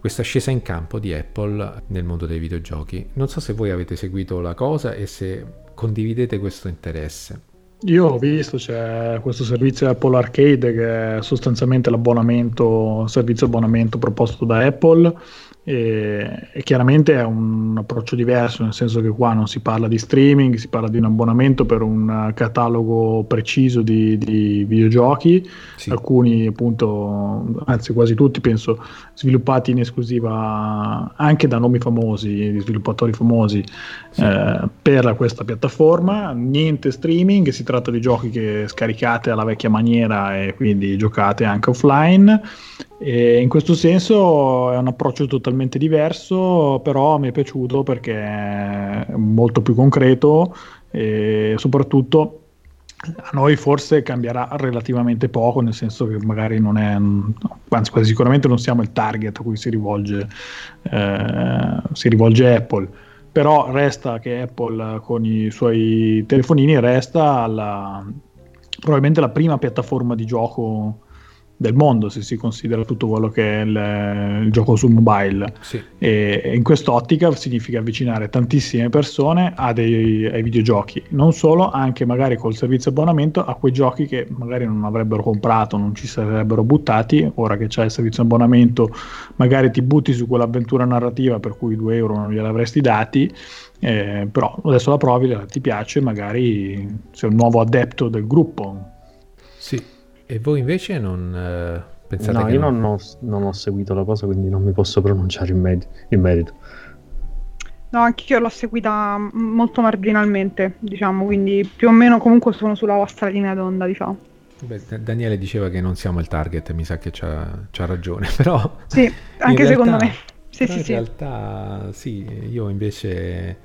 questa scesa in campo di Apple nel mondo dei videogiochi. Non so se voi avete seguito la cosa e se condividete questo interesse. Io ho visto c'è questo servizio Apple Arcade che è sostanzialmente l'abbonamento, servizio abbonamento proposto da Apple e, e, chiaramente è un approccio diverso, nel senso che qua non si parla di streaming, si parla di un abbonamento per un catalogo preciso di, di videogiochi, sì. alcuni appunto, anzi quasi tutti penso, sviluppati in esclusiva anche da nomi famosi, sviluppatori famosi sì. eh, per questa piattaforma, niente streaming, si tratta di giochi che scaricate alla vecchia maniera e quindi giocate anche offline e in questo senso è un approccio totalmente diverso, però mi è piaciuto perché è molto più concreto e soprattutto a noi forse cambierà relativamente poco, nel senso che magari non è, anzi quasi sicuramente non siamo il target a cui si rivolge, eh, si rivolge Apple, però resta che Apple con i suoi telefonini resta la, probabilmente la prima piattaforma di gioco del mondo se si considera tutto quello che è il, il gioco su mobile. Sì. e in quest'ottica significa avvicinare tantissime persone dei, ai videogiochi non solo anche magari col servizio abbonamento a quei giochi che magari non avrebbero comprato non ci sarebbero buttati. Ora che c'è il servizio abbonamento magari ti butti su quell'avventura narrativa per cui 2 euro non glieli avresti dati eh, però adesso la provi ti piace magari sei un nuovo adepto del gruppo e voi invece non eh, pensate no, che... io non ho, non ho, seguito la cosa, quindi non mi posso pronunciare in, med- in merito. No, anche io l'ho seguita molto marginalmente, diciamo, quindi più o meno comunque sono sulla vostra linea d'onda, diciamo. Beh, Daniele diceva che non siamo il target, mi sa che c'ha, c'ha ragione, [laughs] però... Sì, anche realtà, secondo me. Sì, sì, in sì. realtà sì, io invece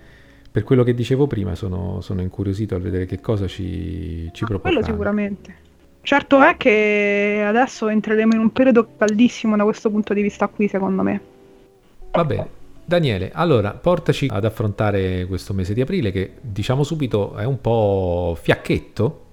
per quello che dicevo prima sono, sono incuriosito a vedere che cosa ci, ci ah, proporranno. Quello sicuramente. Certo è che adesso entreremo in un periodo caldissimo da questo punto di vista qui, secondo me. Va bene. Daniele, allora portaci ad affrontare questo mese di aprile che diciamo subito è un po' fiacchetto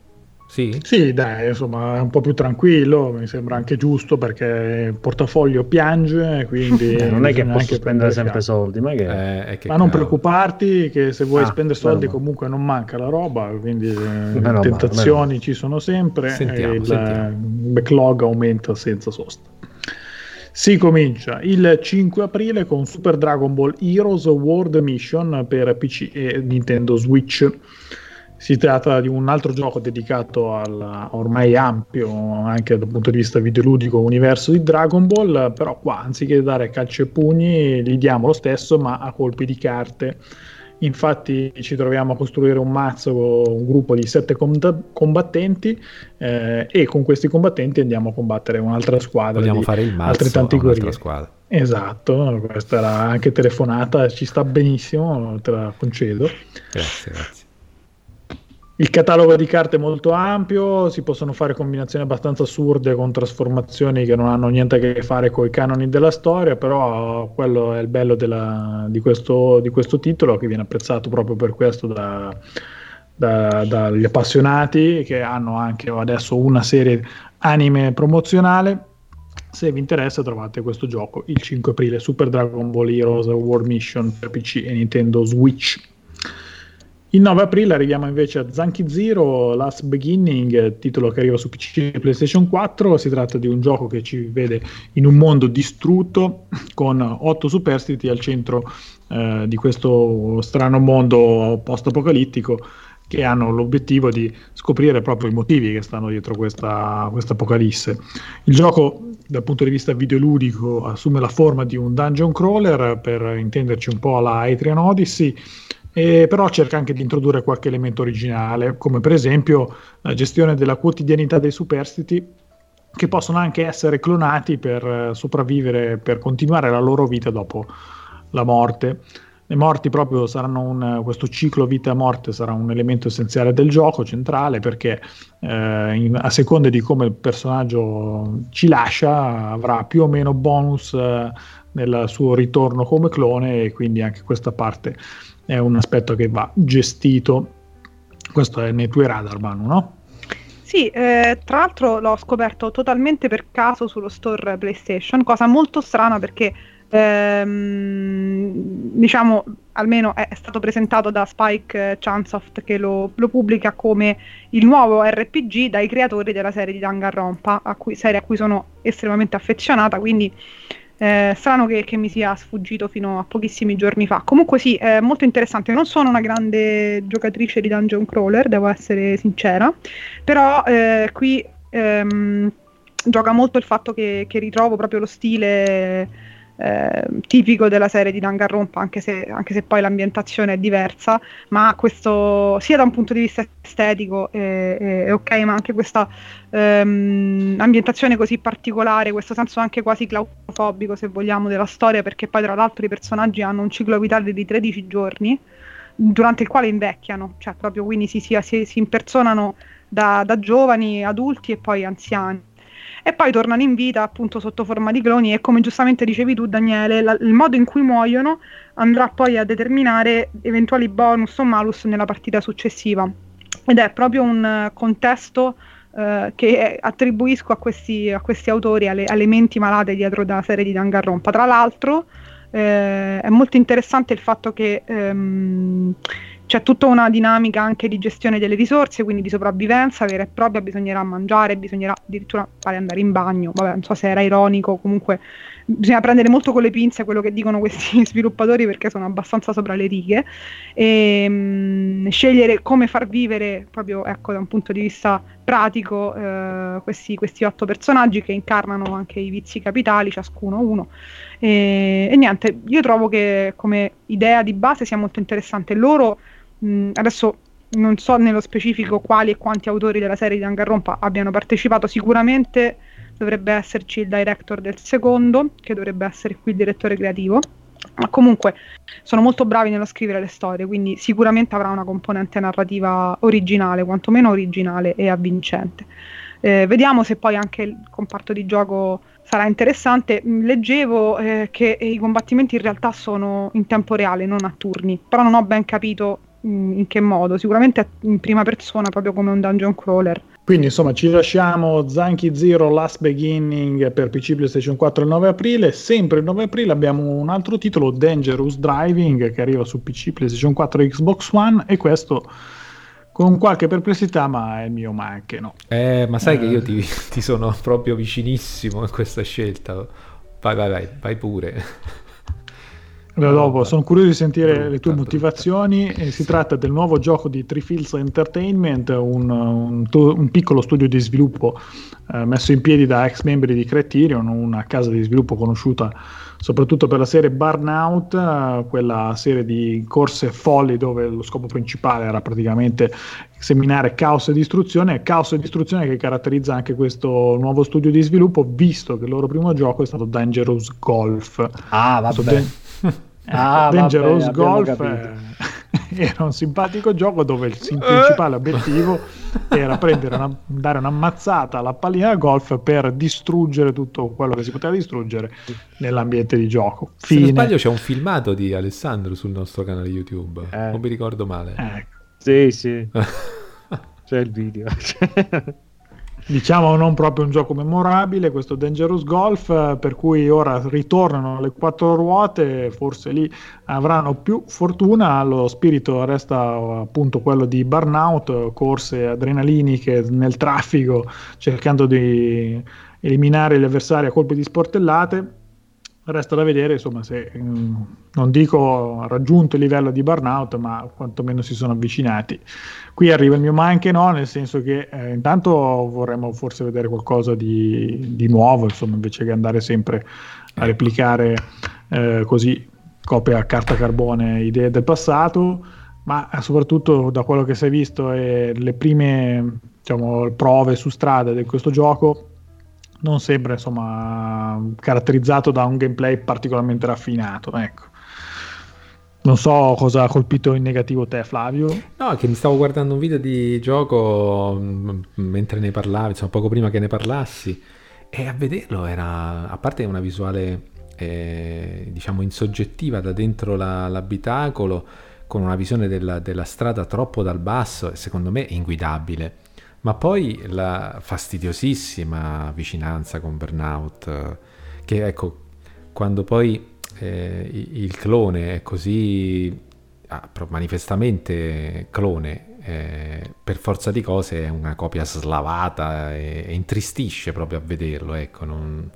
sì? Sì, dai, insomma, è un po' più tranquillo, mi sembra anche giusto perché il portafoglio piange, quindi... [laughs] Eh, non è che posso spendere sempre soldi, ma, che... Eh, che ma non preoccuparti che se vuoi ah, spendere soldi comunque non manca la roba, quindi le eh, tentazioni ci sono sempre sentiamo, e il sentiamo. backlog aumenta senza sosta. Si comincia il 5 aprile con Super Dragon Ball Heroes World Mission per PC e Nintendo Switch si tratta di un altro gioco dedicato al ormai ampio, anche dal punto di vista videoludico, universo di Dragon Ball, però qua anziché dare calci e pugni li diamo lo stesso, ma a colpi di carte. Infatti ci troviamo a costruire un mazzo con un gruppo di sette combattenti eh, e con questi combattenti andiamo a combattere un'altra squadra. Vogliamo fare il mazzo altrettanti guerrieri. squadra. Esatto, questa era anche telefonata, ci sta benissimo, te la concedo. Grazie, grazie. Il catalogo di carte è molto ampio, si possono fare combinazioni abbastanza assurde con trasformazioni che non hanno niente a che fare con i canoni della storia, però quello è il bello della, di, questo, di, questo, titolo che viene apprezzato proprio per questo da, da, dagli appassionati che hanno anche adesso una serie anime promozionale. Se vi interessa trovate questo gioco il 5 aprile Super Dragon Ball Heroes War Mission per PC e Nintendo Switch il 9 aprile arriviamo invece a Zanki Zero Last Beginning, titolo che arriva su PC e PlayStation 4. Si tratta di un gioco che ci vede in un mondo distrutto con otto superstiti al centro eh, di questo strano mondo post-apocalittico che hanno l'obiettivo di scoprire proprio i motivi che stanno dietro questa, apocalisse. Il gioco dal punto di vista videoludico assume la forma di un dungeon crawler per intenderci un po' alla Atrian Odyssey eh, però cerca anche di introdurre qualche elemento originale, come per esempio la gestione della quotidianità dei superstiti, che possono anche essere clonati per eh, sopravvivere, per continuare la loro vita dopo la morte. Le morti proprio saranno un, questo ciclo vita-morte sarà un elemento essenziale del gioco, centrale, perché eh, in, a seconda di come il personaggio ci lascia avrà più o meno bonus eh, nel suo ritorno come clone e quindi anche questa parte è un aspetto che va gestito. Questo è nei tuoi radar, Manu, no? Sì, eh, tra l'altro l'ho scoperto totalmente per caso sullo store PlayStation, cosa molto strana perché ehm, diciamo almeno è, è, stato presentato da Spike Chunsoft che lo, lo, pubblica come il nuovo RPG dai creatori della serie di Danganronpa, a cui, serie a cui sono estremamente affezionata, quindi eh, strano che, che, mi sia sfuggito fino a pochissimi giorni fa. Comunque sì, è molto interessante. Non sono una grande giocatrice di Dungeon Crawler, devo essere sincera, però eh, qui ehm, gioca molto il fatto che, che ritrovo proprio lo stile eh, tipico della serie di Danganronpa, anche se, anche se poi l'ambientazione è diversa, ma questo sia da un punto di vista estetico è, è, è ok, ma anche questa ehm, ambientazione così particolare, questo senso anche quasi claustrofobico, se vogliamo, della storia, perché poi tra l'altro i personaggi hanno un ciclo vitale di 13 giorni durante il quale invecchiano, cioè proprio quindi si, si, si impersonano da, da giovani, adulti e poi anziani e poi tornano in vita appunto sotto forma di cloni e come giustamente dicevi tu Daniele, la, il modo in cui muoiono andrà poi a determinare eventuali bonus o malus nella partita successiva ed è proprio un contesto Uh, che attribuisco a questi, a questi autori, alle, alle, menti malate dietro la serie di Danganronpa. Tra l'altro eh, è molto interessante il fatto che ehm, c'è tutta una dinamica anche di gestione delle risorse, quindi di sopravvivenza vera e propria, bisognerà mangiare, bisognerà addirittura fare andare in bagno, vabbè non so se era ironico, comunque bisogna prendere molto con le pinze quello che dicono questi [laughs] sviluppatori perché sono abbastanza sopra le righe. E mh, mm, scegliere come far vivere proprio ecco da un punto di vista pratico eh, questi, questi otto personaggi che incarnano anche i vizi capitali, ciascuno uno. E, e niente, io trovo che come idea di base sia molto interessante. Loro mh, adesso non so nello specifico quali e quanti autori della serie di Danganronpa abbiano partecipato, sicuramente dovrebbe esserci il director del secondo, che dovrebbe essere qui il direttore creativo. Ma comunque sono molto bravi nello scrivere le storie, quindi sicuramente avrà una componente narrativa originale, quantomeno originale e avvincente. Eh, vediamo se poi anche il comparto di gioco sarà interessante. Leggevo eh, che i combattimenti in realtà sono in tempo reale, non a turni, però non ho ben capito in che modo, sicuramente in prima persona, proprio come un dungeon crawler. Quindi insomma ci lasciamo Zanki Zero Last Beginning per PC PlayStation 4 il 9 aprile, sempre il 9 aprile abbiamo un altro titolo Dangerous Driving che arriva su PC PlayStation 4 e Xbox One e questo con qualche perplessità ma è il mio ma anche no. Eh, ma sai eh. che io ti, ti sono proprio vicinissimo a questa scelta, vai vai vai, vai pure. Dopo, sono curioso di sentire le tue motivazioni. si tratta del nuovo gioco di Fields Entertainment, un, un, un, piccolo studio di sviluppo eh, messo in piedi da ex membri di Criterion, una casa di sviluppo conosciuta soprattutto per la serie Burnout, eh, quella serie di corse folli dove lo scopo principale era praticamente seminare caos e distruzione, caos e distruzione che caratterizza anche questo nuovo studio di sviluppo, visto che il loro primo gioco è stato Dangerous Golf. Ah, vabbè. Ah, Dangerous vabbè, Golf [laughs] era un simpatico gioco dove il principale obiettivo era prendere una, dare un'ammazzata alla pallina da golf per distruggere tutto quello che si poteva distruggere nell'ambiente di gioco. Fine. Se non sbaglio c'è un filmato di Alessandro sul nostro canale YouTube, eh. non mi ricordo male. Ecco. Sì, sì. [laughs] c'è il video. [laughs] diciamo non proprio un gioco memorabile questo Dangerous Golf per cui ora ritornano le quattro ruote forse lì avranno più fortuna. Lo spirito resta appunto quello di burnout corse adrenaliniche nel traffico cercando di eliminare gli avversari a colpi di sportellate Resta da vedere insomma, se mm, non dico raggiunto il livello di burnout, ma quantomeno si sono avvicinati. Qui arriva il mio ma anche no, nel senso che eh, intanto vorremmo forse vedere qualcosa di, di, nuovo, insomma, invece che andare sempre a replicare eh, così copia a carta carbone idee del passato, ma soprattutto da quello che si è visto e le prime diciamo, prove su strada di questo gioco non sembra insomma caratterizzato da un gameplay particolarmente raffinato. Ecco. Non so cosa ha colpito in negativo te, Flavio. No, che mi stavo guardando un video di gioco mm, mentre ne parlavi, insomma, poco prima che ne parlassi, e a vederlo era, a parte una visuale, eh, diciamo, insoggettiva da dentro la, l'abitacolo, con una visione della, della strada troppo dal basso, secondo me inguidabile ma poi la fastidiosissima vicinanza con Burnout, che ecco, quando poi eh, il clone è così ah, manifestamente clone, eh, per forza di cose è una copia slavata e, e intristisce proprio a vederlo, ecco, non,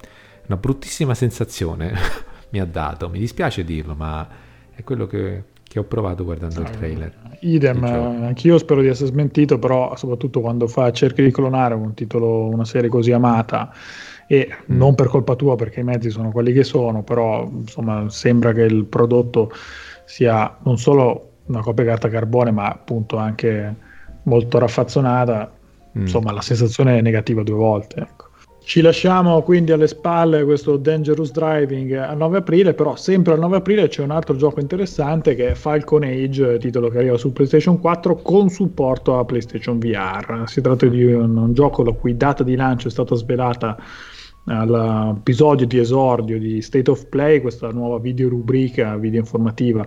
una bruttissima sensazione [laughs] mi ha dato, mi dispiace dirlo, ma è quello che, che ho provato guardando il trailer. Idem, anch'io spero di essere smentito, però soprattutto quando fa cerchi di clonare un titolo, una serie così amata e mm. non per colpa tua perché i mezzi sono quelli che sono, però insomma sembra che il prodotto sia non solo una copia carta carbone, ma appunto anche molto raffazzonata, mm. insomma la sensazione è negativa due volte. Ecco. Ci lasciamo quindi alle spalle questo Dangerous Driving a 9 aprile, però sempre al 9 aprile c'è un altro gioco interessante che è Falcon Age, titolo che arriva su PlayStation 4 con supporto a PlayStation VR. Si tratta di un, un gioco la cui data di lancio è stata svelata all'episodio di esordio di State of Play, questa nuova video rubrica, video informativa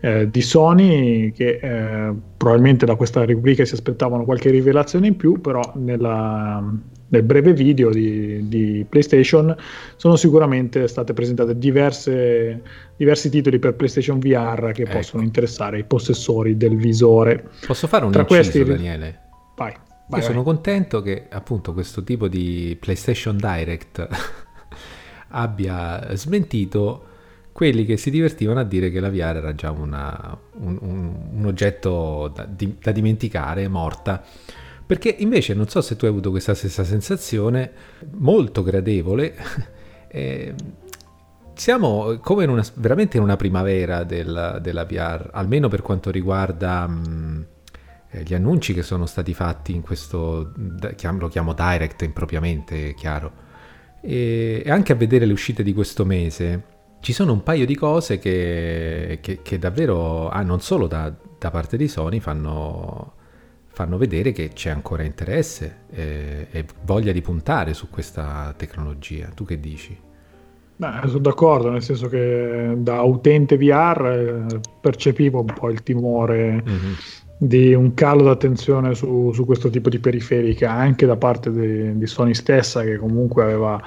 eh, di Sony, che eh, probabilmente da questa rubrica si aspettavano qualche rivelazione in più, però nella, nel breve video di, di, PlayStation sono sicuramente state presentate diverse, diversi titoli per PlayStation VR che ecco. possono interessare i possessori del visore. Posso fare un Tra inciso, questi, Daniele? Vai. Vai, Io vai. sono contento che appunto questo tipo di PlayStation Direct [laughs] abbia smentito quelli che si divertivano a dire che la VR era già una, un, un, un, oggetto da, di, da, dimenticare, morta. Perché invece non so se tu hai avuto questa stessa sensazione, molto gradevole. [laughs] eh, siamo come in una, veramente in una primavera del, della VR, almeno per quanto riguarda... Mh, eh, gli annunci che sono stati fatti in questo, lo chiamo direct impropriamente, chiaro, e, anche a vedere le uscite di questo mese ci sono un paio di cose che, che, che davvero, ah, non solo da, da, parte di Sony, fanno, fanno vedere che c'è ancora interesse e, e, voglia di puntare su questa tecnologia. Tu che dici? Beh, sono d'accordo, nel senso che da utente VR eh, percepivo un po' il timore mm-hmm di un calo d'attenzione su, su, questo tipo di periferica anche da parte di, di Sony stessa che comunque aveva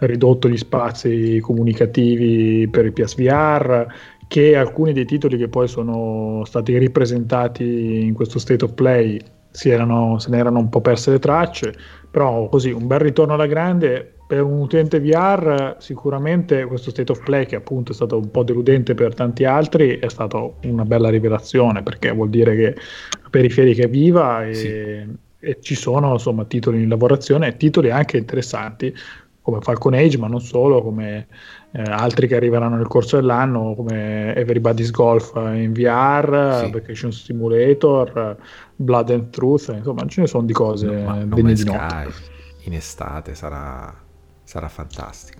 ridotto gli spazi comunicativi per il PSVR che alcuni dei titoli che poi sono stati ripresentati in questo state of play erano, se ne erano un po' perse le tracce però così un bel ritorno alla grande per un utente VR sicuramente questo state of play che appunto è stato un po' deludente per tanti altri è stata una bella rivelazione perché vuol dire che la periferica è viva e, sì. e ci sono insomma titoli in lavorazione e titoli anche interessanti come Falcon Age ma non solo come eh, altri che arriveranno nel corso dell'anno come Everybody's Golf in VR, sì. Vacation Simulator, Blood and Truth, insomma ce ne sono di cose no, degne di notte. In estate sarà sarà fantastico.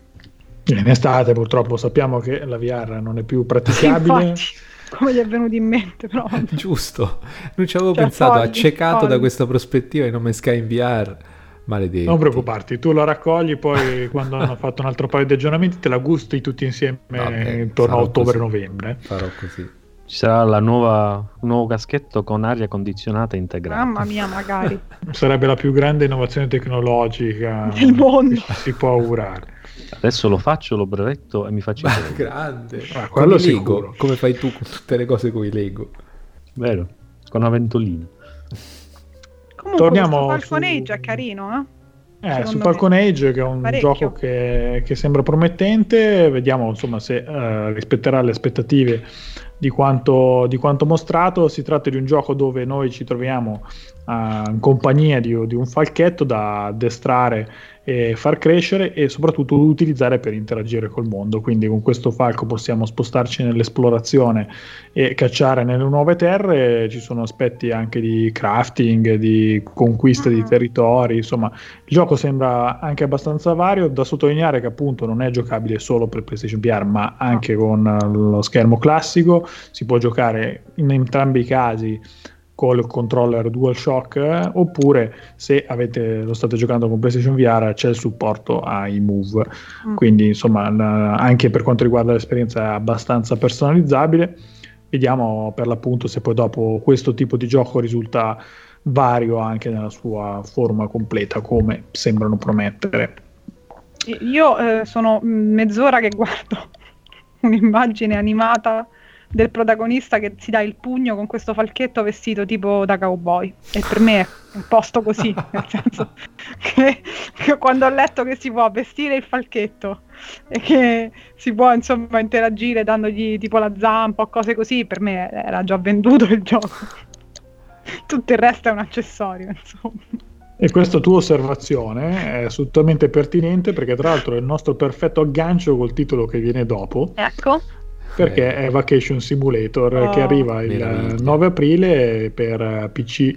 In estate purtroppo sappiamo che la VR non è più praticabile. Infatti, come gli è venuto in mente, però. [laughs] Giusto, non ci avevo cioè, pensato, fogli, accecato fogli. da questa prospettiva di Nome Sky in VR. Maledetti. Non preoccuparti, tu lo raccogli, poi quando hanno fatto un altro paio di aggiornamenti te la gusti tutti insieme Vabbè, intorno a ottobre-novembre. Farò così. Ci sarà la nuova, un nuovo caschetto con aria condizionata integrata. Mamma mia, magari. [laughs] Sarebbe la più grande innovazione tecnologica [laughs] Del mondo. che si può augurare. Adesso lo faccio, lo brevetto e mi faccio Ma vedere. grande. Ah, quello Come i Lego, sicuro. come fai tu con tutte le cose con i Lego. Vero? Con una ventolina. Comunque Torniamo questo Falcon su- è carino, eh? Eh, su me. Falcon Age, che è un Parecchio. gioco che, che sembra promettente, vediamo insomma se eh, rispetterà le aspettative di quanto, di quanto mostrato. Si tratta di un gioco dove noi ci troviamo in compagnia di, di un falchetto da addestrare e far crescere e soprattutto utilizzare per interagire col mondo. Quindi con questo falco possiamo spostarci nell'esplorazione e cacciare nelle nuove terre. Ci sono aspetti anche di crafting, di conquista di Mhm. territori, insomma il gioco sembra anche abbastanza vario, da sottolineare che appunto non è giocabile solo per PlayStation VR, ma anche con lo schermo classico, si può giocare in entrambi i casi col controller DualShock oppure se avete, lo state giocando con PlayStation VR c'è il supporto ai Move. Mm. quindi insomma anche per quanto riguarda l'esperienza è abbastanza personalizzabile. Vediamo per l'appunto se poi dopo questo tipo di gioco risulta vario anche nella sua forma completa come sembrano promettere. Io eh, sono mezz'ora che guardo [laughs] un'immagine animata del protagonista che si dà il pugno con questo falchetto vestito tipo da cowboy. E per me è un posto così [laughs] nel senso che, che quando ho letto che si può vestire il falchetto e che si può insomma interagire dandogli tipo la zampa o cose così per me era già venduto il gioco. Tutto il resto è un accessorio insomma. E questa tua osservazione è assolutamente pertinente perché tra l'altro è il nostro perfetto aggancio col titolo che viene dopo, ecco perché è Vacation Simulator Oh. che arriva il Meraviglia. 9 aprile per eh, PC,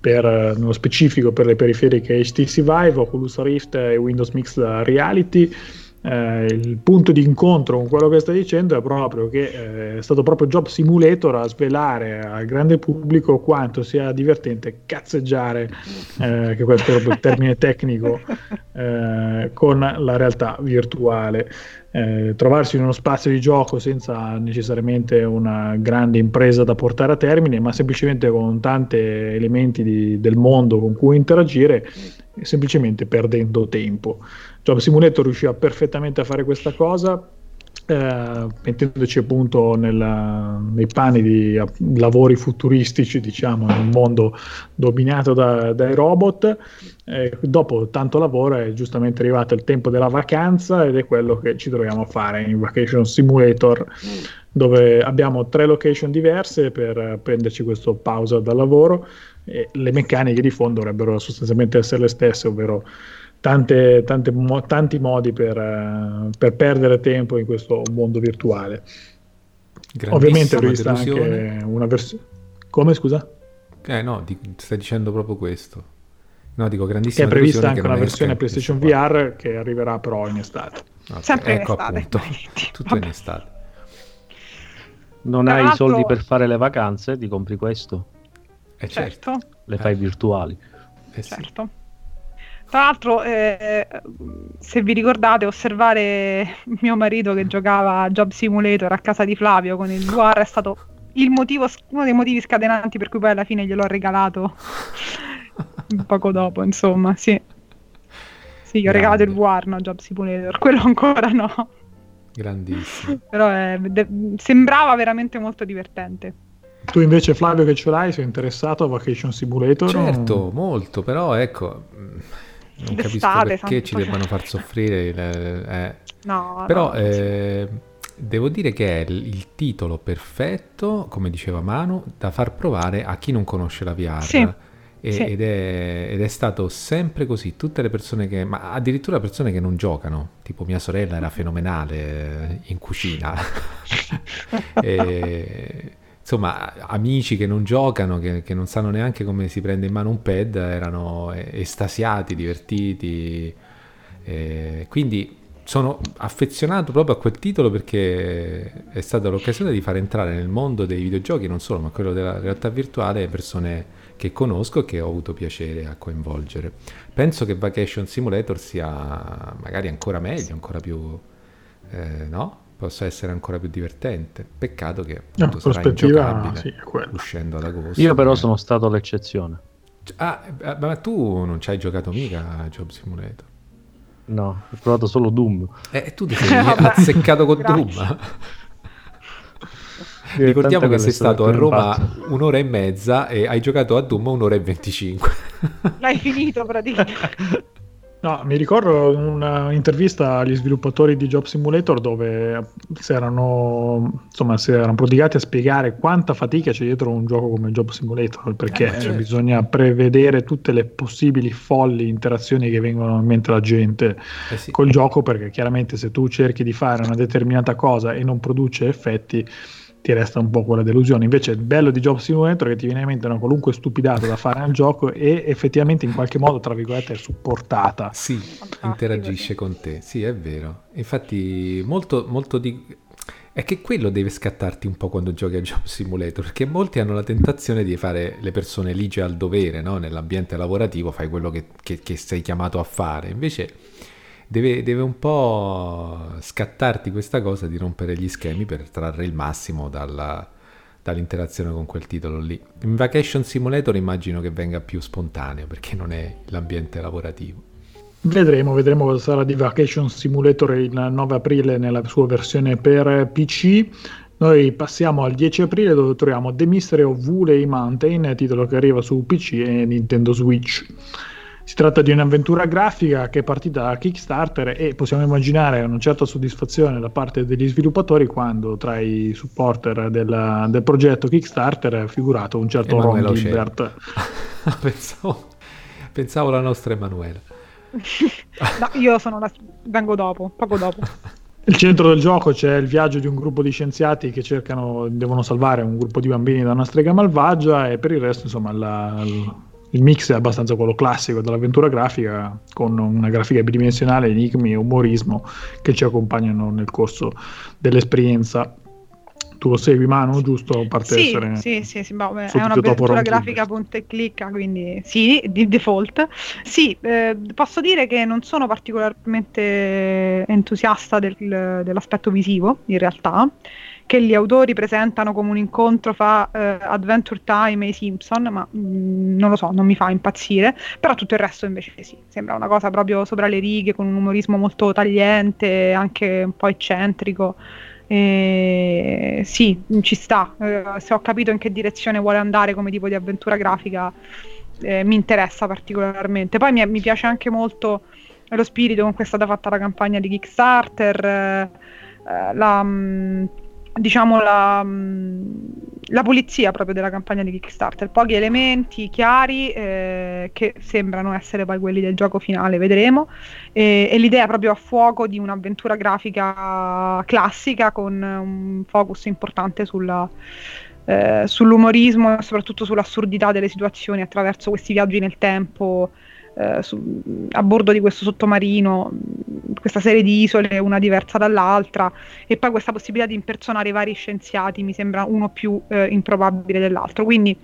per, eh, nello specifico per le periferiche HTC Vive, Oculus Rift e Windows Mixed Reality. Eh, il punto di incontro con quello che stai dicendo è proprio che eh, è stato proprio Job Simulator a svelare al grande pubblico quanto sia divertente cazzeggiare, eh, che questo è proprio il termine tecnico, [laughs] eh, con la realtà virtuale. Eh, trovarsi in uno spazio di gioco senza necessariamente una grande impresa da portare a termine, ma semplicemente con tanti elementi di- del mondo con cui interagire, semplicemente perdendo tempo. Job Simulator riusciva perfettamente a fare questa cosa. eh, mettendoci appunto nella- nei panni di a- lavori futuristici, diciamo, in un mondo dominato da- dai robot. Eh, dopo tanto lavoro è giustamente arrivato il tempo della vacanza ed è quello che ci troviamo a fare in Vacation Simulator, dove abbiamo tre location diverse per prenderci questo pausa dal lavoro e le meccaniche di fondo dovrebbero sostanzialmente essere le stesse, ovvero tante- tante mo- tanti modi per, eh, per perdere tempo in questo mondo virtuale. Ovviamente è prevista delusione. anche una versione. Come scusa? Eh no, di- stai dicendo proprio questo. No, dico Che grandissima è prevista anche che una versione in PlayStation PS4. VR che arriverà però in estate. Ok, Sempre in ecco estate. appunto, tutto in estate. Non Tra hai i soldi per fare le vacanze, ti compri questo, Eh certo, certo le Eh. fai virtuali. eh sì. Certo. Tra l'altro, eh, se vi ricordate, osservare mio marito che giocava a Job Simulator a casa di Flavio con il VR è stato il motivo, uno dei motivi scatenanti per cui poi alla fine gliel'ho regalato poco dopo, insomma, sì. Sì, gli ho regalato il VR, no, Job Simulator, [laughs] quello ancora no, Grandissimo. però è- de- sembrava veramente molto divertente. Tu invece Flavio che ce l'hai, sei interessato a Vacation Simulator? Certo, molto, però ecco, mh, non capisco perché ci debbano far soffrire. il- eh. No, Però no, eh, devo dire che è il, il titolo perfetto, come diceva Manu, da far provare a chi non conosce la VR. Sì, E- sì. Ed, è, ed è stato sempre così, tutte le persone che, ma addirittura persone che non giocano, tipo mia sorella era fenomenale eh, in cucina, [laughs] E, insomma amici che non giocano, che, che non sanno neanche come si prende in mano un pad, erano estasiati, divertiti, Eh, quindi sono affezionato proprio a quel titolo perché è stata l'occasione di far entrare nel mondo dei videogiochi, non solo, ma quello della realtà virtuale, persone che conosco e che ho avuto piacere a coinvolgere. Penso che Vacation Simulator sia magari ancora meglio, ancora più... eh, no? possa essere ancora più divertente. Peccato che No, appunto, sarà prospettiva, ingiocabile sì, uscendo ad agosto. Io però Eh. sono stato l'eccezione. Ah, eh, ma tu non ci hai giocato mica a Job Simulator. No, ho provato solo Doom. Eh, tu ti sei [laughs] azzeccato con. Doom. Ricordiamo che sei stato a Roma un'ora e mezza e hai giocato a Doom un'ora e 25. [laughs] L'hai finito praticamente. No, mi ricordo un'intervista agli sviluppatori di Job Simulator dove si erano, insomma, si erano prodigati a spiegare quanta fatica c'è dietro un gioco come Job Simulator, perché Eh, cioè, certo. bisogna prevedere tutte le possibili folli interazioni che vengono in mente alla gente Eh sì. col gioco, perché chiaramente se tu cerchi di fare una determinata cosa e non produce effetti, ti resta un po' quella delusione. Invece il bello di Job Simulator è che ti viene in mente una qualunque stupidata da fare nel gioco e effettivamente in qualche modo, tra virgolette, è supportata. Sì, Fantastico, interagisce con te, sì, è vero. Infatti, molto, molto di... È che quello deve scattarti un po' quando giochi a Job Simulator, perché molti hanno la tentazione di fare le persone ligie al dovere, no? Nell'ambiente lavorativo fai quello che, che- che sei chiamato a fare, invece deve, deve un po' scattarti questa cosa di rompere gli schemi per trarre il massimo dalla- dall'interazione con quel titolo lì. In Vacation Simulator immagino che venga più spontaneo, perché non è l'ambiente lavorativo. Vedremo, vedremo cosa sarà di Vacation Simulator il 9 aprile nella sua versione per PC. Noi passiamo al 10 aprile dove troviamo The Mystery of Wooley Mountain, titolo che arriva su PC e Nintendo Switch. Si tratta di un'avventura grafica che è partita da Kickstarter e possiamo immaginare una certa soddisfazione da parte degli sviluppatori quando tra i supporter della- del progetto Kickstarter è figurato un certo Ron Emanuela Ocena. Gilbert. [laughs] pensavo, pensavo la nostra Emanuela. [laughs] No, io sono la... vengo dopo, poco dopo. [laughs] Nel centro del gioco c'è il viaggio di un gruppo di scienziati che cercano, devono salvare un gruppo di bambini da una strega malvagia e per il resto insomma la- il, il mix è abbastanza quello classico dell'avventura grafica con una grafica bidimensionale, enigmi e umorismo che ci accompagnano nel corso dell'esperienza. Tu lo segui Manu, giusto? A parte Sì, essere sì, sì, sì, beh, è un'avventura grafica punta e clicca, quindi sì, di default. Sì, eh, posso dire che non sono particolarmente entusiasta del- dell'aspetto visivo, in realtà, che gli autori presentano come un incontro fra eh, Adventure Time e i Simpson, ma mm, non lo so, non mi fa impazzire, però tutto il resto invece sì, sembra una cosa proprio sopra le righe, con un umorismo molto tagliente, anche un po' eccentrico. E sì, ci sta. Eh, se ho capito in che direzione vuole andare come tipo di avventura grafica, eh, mi interessa particolarmente. Poi mi, mi piace anche molto lo spirito con cui è stata fatta la campagna di Kickstarter, eh, eh, la, mh, diciamo la, mh, la pulizia proprio della campagna di Kickstarter. Pochi elementi chiari eh, che sembrano essere poi quelli del gioco finale, vedremo e, e l'idea proprio a fuoco di un'avventura grafica classica con un focus importante sulla, eh, sull'umorismo e soprattutto sull'assurdità delle situazioni attraverso questi viaggi nel tempo eh, su- a bordo di questo sottomarino, questa serie di isole, una diversa dall'altra, e poi questa possibilità di impersonare vari scienziati mi sembra uno più eh, improbabile dell'altro. Quindi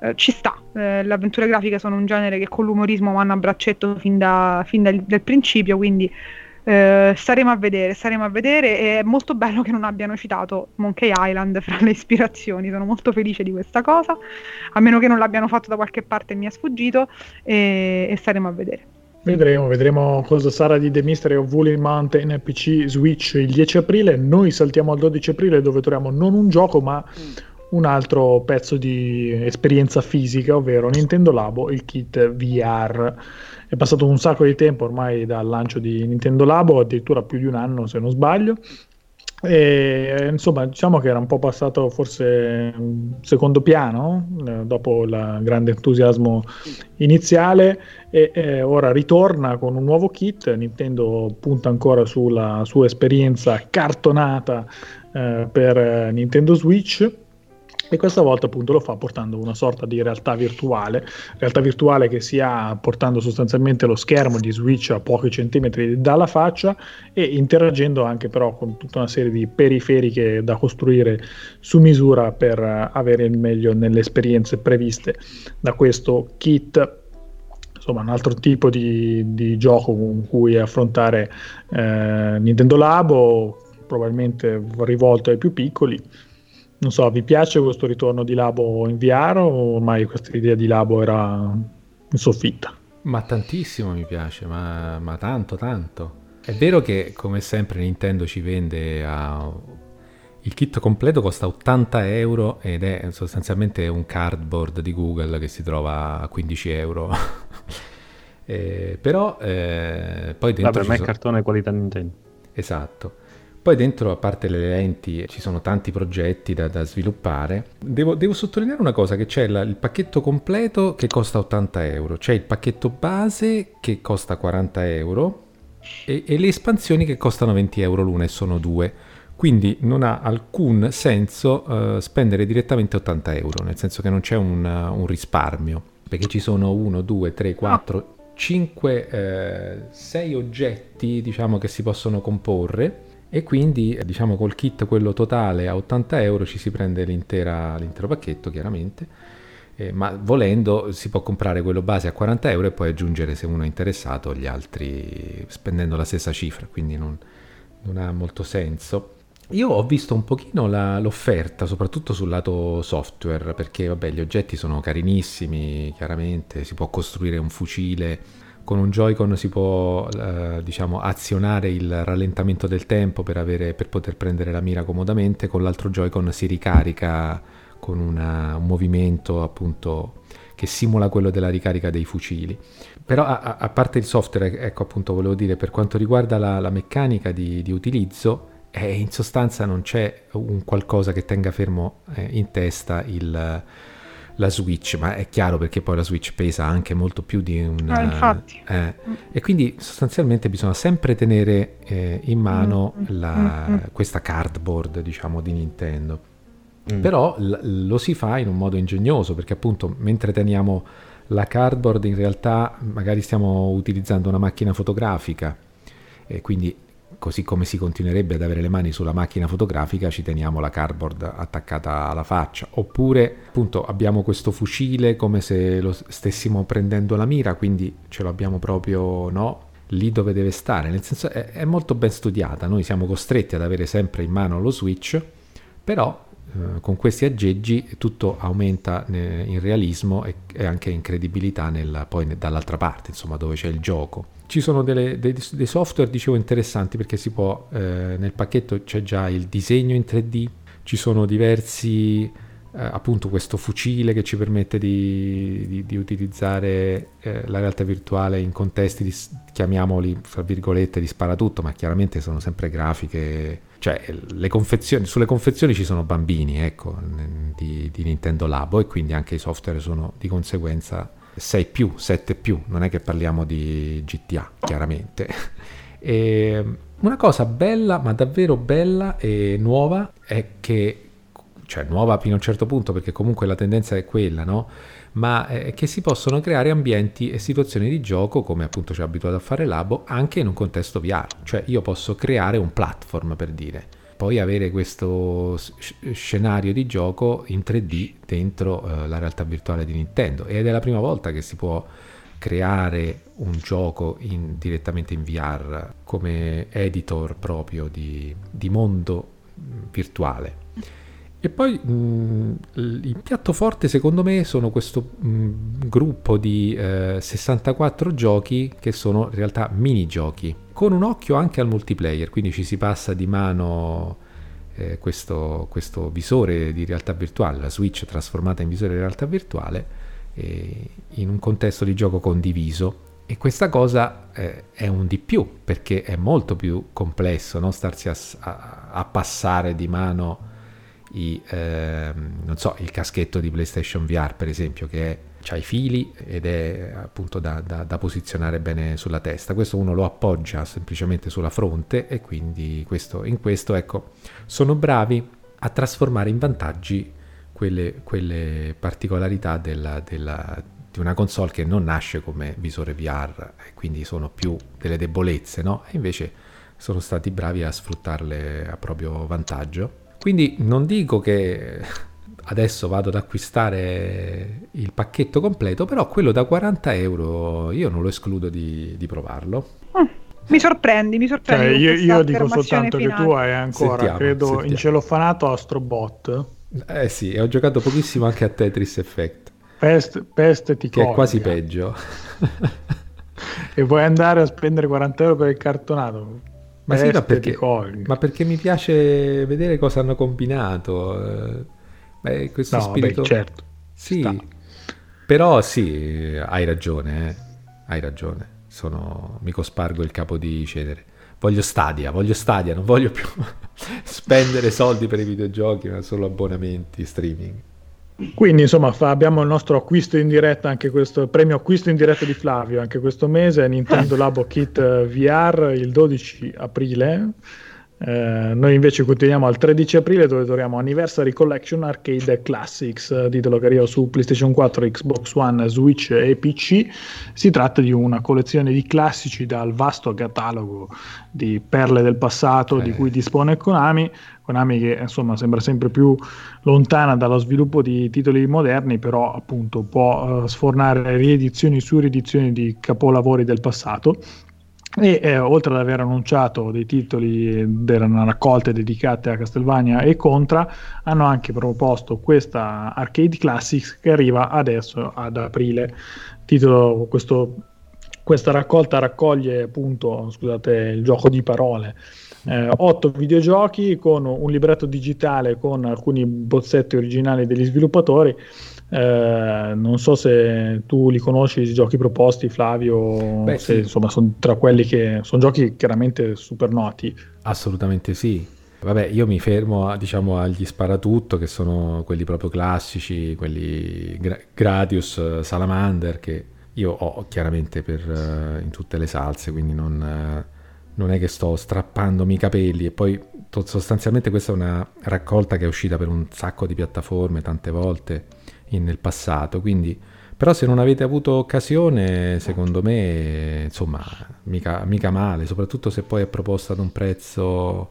eh, ci sta, eh, le avventure grafiche sono un genere che con l'umorismo vanno a braccetto fin, da, fin dal principio, quindi eh, staremo a vedere, staremo a vedere. e È molto bello che non abbiano citato Monkey Island [laughs] fra le ispirazioni, sono molto felice di questa cosa, a meno che non l'abbiano fatto da qualche parte e mi è sfuggito, e, e staremo a vedere. Vedremo, vedremo cosa sarà di The Mystery of Woolly Mountain PC Switch il 10 aprile. Noi saltiamo al 12 aprile dove troviamo non un gioco ma un altro pezzo di esperienza fisica, ovvero Nintendo Labo, il kit VR. È passato un sacco di tempo ormai dal lancio di Nintendo Labo, addirittura più di un anno se non sbaglio. E, insomma, diciamo che era un po' passato forse in secondo piano eh, dopo il grande entusiasmo iniziale e eh, ora ritorna con un nuovo kit. Nintendo punta ancora sulla sua esperienza cartonata eh, per Nintendo Switch. E questa volta appunto lo fa portando una sorta di realtà virtuale, realtà virtuale che si ha portando sostanzialmente lo schermo di Switch a pochi centimetri dalla faccia e interagendo anche però con tutta una serie di periferiche da costruire su misura per avere il meglio nelle esperienze previste da questo kit insomma un altro tipo di, di gioco con cui affrontare eh, Nintendo Labo probabilmente rivolto ai più piccoli. Non so, vi piace questo ritorno di Labo in VR o ormai questa idea di Labo era in soffitta? Ma tantissimo mi piace, ma, ma tanto, tanto. È vero che come sempre Nintendo ci vende a... Il kit completo costa 80 euro ed è sostanzialmente un cardboard di Google che si trova a 15 euro. [laughs] eh, però eh, poi dentro... Per me è sono... cartone qualità Nintendo. Esatto. Poi dentro, a parte le lenti, ci sono tanti progetti da, da sviluppare. Devo, devo, sottolineare una cosa, che c'è la, il pacchetto completo che costa 80 euro, c'è il pacchetto base che costa 40 euro e, e le espansioni che costano 20 euro l'una e sono due. Quindi non ha alcun senso uh, spendere direttamente 80 euro, nel senso che non c'è un, un risparmio, perché ci sono 1, 2, 3, 4, 5, 6 oggetti diciamo, che si possono comporre e quindi diciamo col kit quello totale a 80 euro ci si prende l'intero pacchetto chiaramente. Eh, ma volendo si può comprare quello base a 40 euro e poi aggiungere se uno è interessato gli altri spendendo la stessa cifra. Quindi non, non ha molto senso. Io ho visto un pochino la, l'offerta, soprattutto sul lato software, perché vabbè, gli oggetti sono carinissimi, chiaramente, si può costruire un fucile con un Joy-Con si può eh, diciamo, azionare il rallentamento del tempo per, avere, per, poter prendere la mira comodamente, con l'altro Joy-Con si ricarica con una, un movimento appunto che simula quello della ricarica dei fucili. Però a, a parte il software, ecco appunto volevo dire, per quanto riguarda la, la meccanica di, di utilizzo, eh, in sostanza non c'è un qualcosa che tenga fermo eh, in testa il la Switch, ma è chiaro perché poi la Switch pesa anche molto più di un... Ah, infatti. Eh, e quindi sostanzialmente bisogna sempre tenere eh, in mano mm, mm, la, mm, questa cardboard, diciamo, di Nintendo. Mm. Però l- lo si fa in un modo ingegnoso, perché appunto mentre teniamo la cardboard in realtà magari stiamo utilizzando una macchina fotografica e quindi così come si continuerebbe ad avere le mani sulla macchina fotografica, ci teniamo la cardboard attaccata alla faccia. Oppure, appunto, abbiamo questo fucile come se lo stessimo prendendo la mira, quindi ce lo abbiamo proprio, no? Lì dove deve stare. Nel senso, è, è molto ben studiata. Noi siamo costretti ad avere sempre in mano lo switch, però eh, con questi aggeggi tutto aumenta in realismo e, anche in credibilità nel, poi dall'altra parte, insomma, dove c'è il gioco. Ci sono delle, dei, dei, software, dicevo, interessanti perché si può, eh, nel pacchetto c'è già il disegno in 3D, ci sono diversi, eh, appunto questo fucile che ci permette di, di, di utilizzare eh, la realtà virtuale in contesti, di, chiamiamoli, tra virgolette, di sparatutto, ma chiaramente sono sempre grafiche cioè le confezioni, sulle confezioni ci sono bambini ecco, di, di, Nintendo Labo e quindi anche i software sono di conseguenza 6 più, 7 più, non è che parliamo di GTA chiaramente. [laughs] E una cosa bella, ma davvero bella e nuova è che, cioè nuova fino a un certo punto perché comunque la tendenza è quella, no? ma eh, che si possono creare ambienti e situazioni di gioco, come appunto ci ha abituato a fare Labo, anche in un contesto VR. Cioè io posso creare un platform per dire, poi avere questo scenario di gioco in 3D dentro eh, la realtà virtuale di Nintendo ed è la prima volta che si può creare un gioco in, direttamente in VR come editor proprio di, di mondo virtuale. E poi mh, mm, il piatto forte secondo me sono questo mh, mm, gruppo di eh, 64 giochi che sono in realtà minigiochi, con un occhio anche al multiplayer, quindi ci si passa di mano eh, questo, questo, visore di realtà virtuale, la Switch trasformata in visore di realtà virtuale, eh, in un contesto di gioco condiviso. E questa cosa eh, è un di più, perché è molto più complesso no? starsi a, a, a passare di mano i, ehm, so, il caschetto di PlayStation VR per esempio che ha i fili ed è appunto da, da, da, posizionare bene sulla testa. Questo uno lo appoggia semplicemente sulla fronte e quindi questo, in questo ecco, sono bravi a trasformare in vantaggi quelle, quelle particolarità della, della, di una console che non nasce come visore VR e quindi sono più delle debolezze, no? E invece sono stati bravi a sfruttarle a proprio vantaggio quindi non dico che adesso vado ad acquistare il pacchetto completo, però quello da 40 euro io non lo escludo di, di provarlo. Mm, Mi sorprendi, mi sorprendi. Cioè, io, io dico soltanto che finale. tu hai ancora, Sentiamo, credo, sentiamo. inceloffanato Astrobot. Eh sì, e ho giocato pochissimo anche a Tetris Effect, Peste, peste ti che è colga. quasi peggio. [laughs] E vuoi andare a spendere 40 euro per il cartonato? Ma sì, ma perché, ma perché mi piace vedere cosa hanno combinato. eh, beh, questo No, spirito... beh, certo. Sì, sta. però sì, hai ragione, eh. hai ragione. Sono... Mi cospargo il capo di cenere. Voglio Stadia, voglio Stadia, non voglio più [laughs] spendere soldi per i videogiochi, ma solo abbonamenti, streaming. Quindi insomma fa- abbiamo il nostro acquisto in diretta, anche questo premio acquisto in diretta di Flavio, anche questo mese, Nintendo [laughs] Labo Kit eh, VR il 12 aprile. Eh, noi invece continuiamo al 13 aprile dove troviamo Anniversary Collection Arcade Classics, eh, titolo che arriva su PlayStation 4, Xbox One, Switch e PC. Si tratta di una collezione di classici dal vasto catalogo di perle del passato di Eh. cui dispone Konami. Konami che insomma sembra sempre più lontana dallo sviluppo di titoli moderni, però appunto può eh, sfornare riedizioni su riedizioni di capolavori del passato. E eh, oltre ad aver annunciato dei titoli erano raccolte dedicate a Castlevania e Contra, hanno anche proposto questa Arcade Classics che arriva adesso ad aprile. Titolo, questo, questa raccolta raccoglie appunto, scusate il gioco di parole, eh, otto videogiochi con un libretto digitale con alcuni bozzetti originali degli sviluppatori. Eh, non so se tu li conosci i giochi proposti, Flavio, Beh, se sì. insomma sono tra quelli che sono giochi chiaramente super noti. Assolutamente sì. Vabbè, io mi fermo a- diciamo agli sparatutto che sono quelli proprio classici, quelli Gra- Gradius, eh, Salamander che io ho chiaramente per, eh, in tutte le salse, quindi non, eh, non è che sto strappandomi i capelli e poi to- sostanzialmente questa è una raccolta che è uscita per un sacco di piattaforme tante volte in- nel passato, quindi però se non avete avuto occasione, secondo me, insomma, mica, mica male, soprattutto se poi è proposta ad un prezzo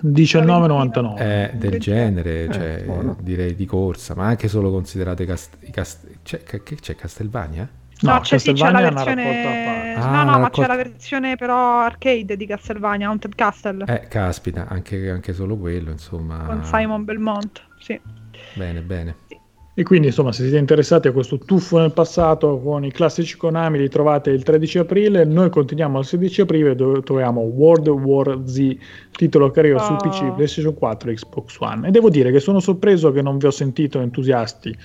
19,99. eh, del genere, Eh, cioè, buono. direi di corsa, ma anche solo considerate cast- i cast- c'è, c'è Castelvania? No, No, c'è, sì, c'è la versione... Ah, no, no, una ma c'è la versione però arcade di Castlevania, Haunted Castle, Eh, caspita, anche, anche solo quello, insomma. con Simon Belmont. Sì. Bene, bene. E quindi, insomma, se siete interessati a questo tuffo nel passato con i classici Konami, li trovate il 13 aprile. Noi continuiamo al 16 aprile dove troviamo World War Z, titolo che arriva su Oh. PC, PlayStation 4 e Xbox One. E devo dire che sono sorpreso che non vi ho sentito entusiasti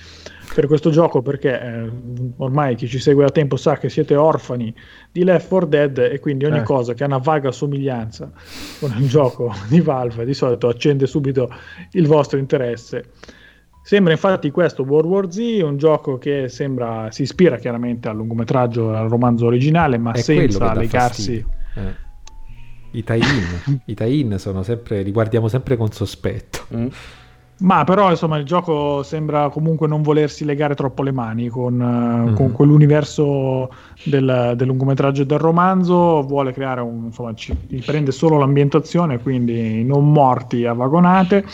per questo gioco perché eh, ormai chi ci segue da tempo sa che siete orfani di Left 4 Dead e quindi ogni Eh. cosa che ha una vaga somiglianza con il gioco di Valve di solito accende subito il vostro interesse. Sembra infatti questo World War Z, un gioco che sembra si ispira chiaramente al lungometraggio, al romanzo originale, ma È senza legarsi. Eh. I tie-in, i tie-in sono sempre, li guardiamo sempre con sospetto. Mm. Ma però insomma il gioco sembra comunque non volersi legare troppo le mani con, eh, con quell'universo del, del lungometraggio e del romanzo, vuole creare un, insomma, ci, riprende solo l'ambientazione, quindi non morti a vagonate.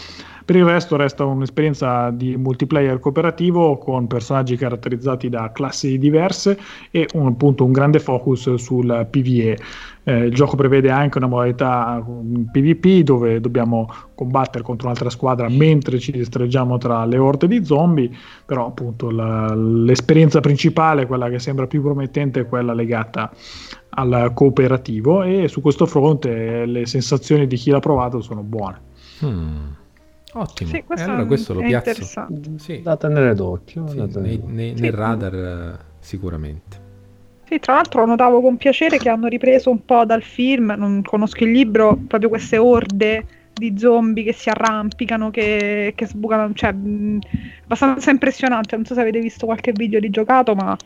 Per il resto resta un'esperienza di multiplayer cooperativo con personaggi caratterizzati da classi diverse e un, appunto un grande focus sul PvE. Eh, il gioco prevede anche una modalità PvP dove dobbiamo combattere contro un'altra squadra mentre ci distreggiamo tra le orte di zombie, però appunto la- l'esperienza principale, quella che sembra più promettente, è quella legata al cooperativo e su questo fronte le sensazioni di chi l'ha provato sono buone. Hmm. Ottimo. Sì, E questo allora è- questo lo piazzo. Sì, Da tenere d'occhio. sì, da tenere nei- nei- Sì. nel radar eh, sicuramente. Sì, tra l'altro notavo con piacere che hanno ripreso un po' dal film, non conosco il libro, proprio queste orde di zombie che si arrampicano, che, che sbucano, cioè mh, abbastanza impressionante, non so se avete visto qualche video di giocato, ma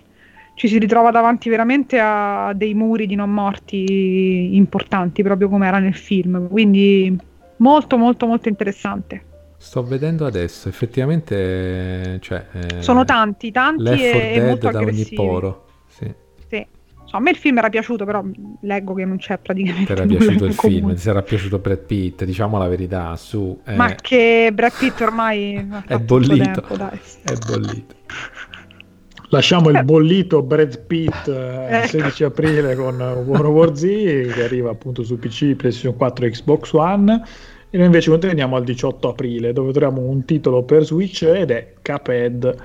ci si ritrova davanti veramente a dei muri di non morti importanti, proprio come era nel film, quindi molto molto molto interessante. Sto vedendo adesso, effettivamente, cioè, eh, Sono tanti, tanti Left 4 e, e molto da ogni aggressivi. poro. Sì. Sì. So, a me il film era piaciuto, però leggo che non c'è praticamente Ti era piaciuto il film, ti sarà piaciuto Brad Pitt, diciamo la verità, su. eh, Ma che Brad Pitt ormai [laughs] È bollito. tempo, dai. È bollito. Lasciamo il bollito Brad Pitt eh, il 16 ecco. aprile con World War Z che arriva appunto su PC, PlayStation 4 e Xbox One e noi invece continuiamo al 18 aprile dove troviamo un titolo per Switch ed è Cuphead.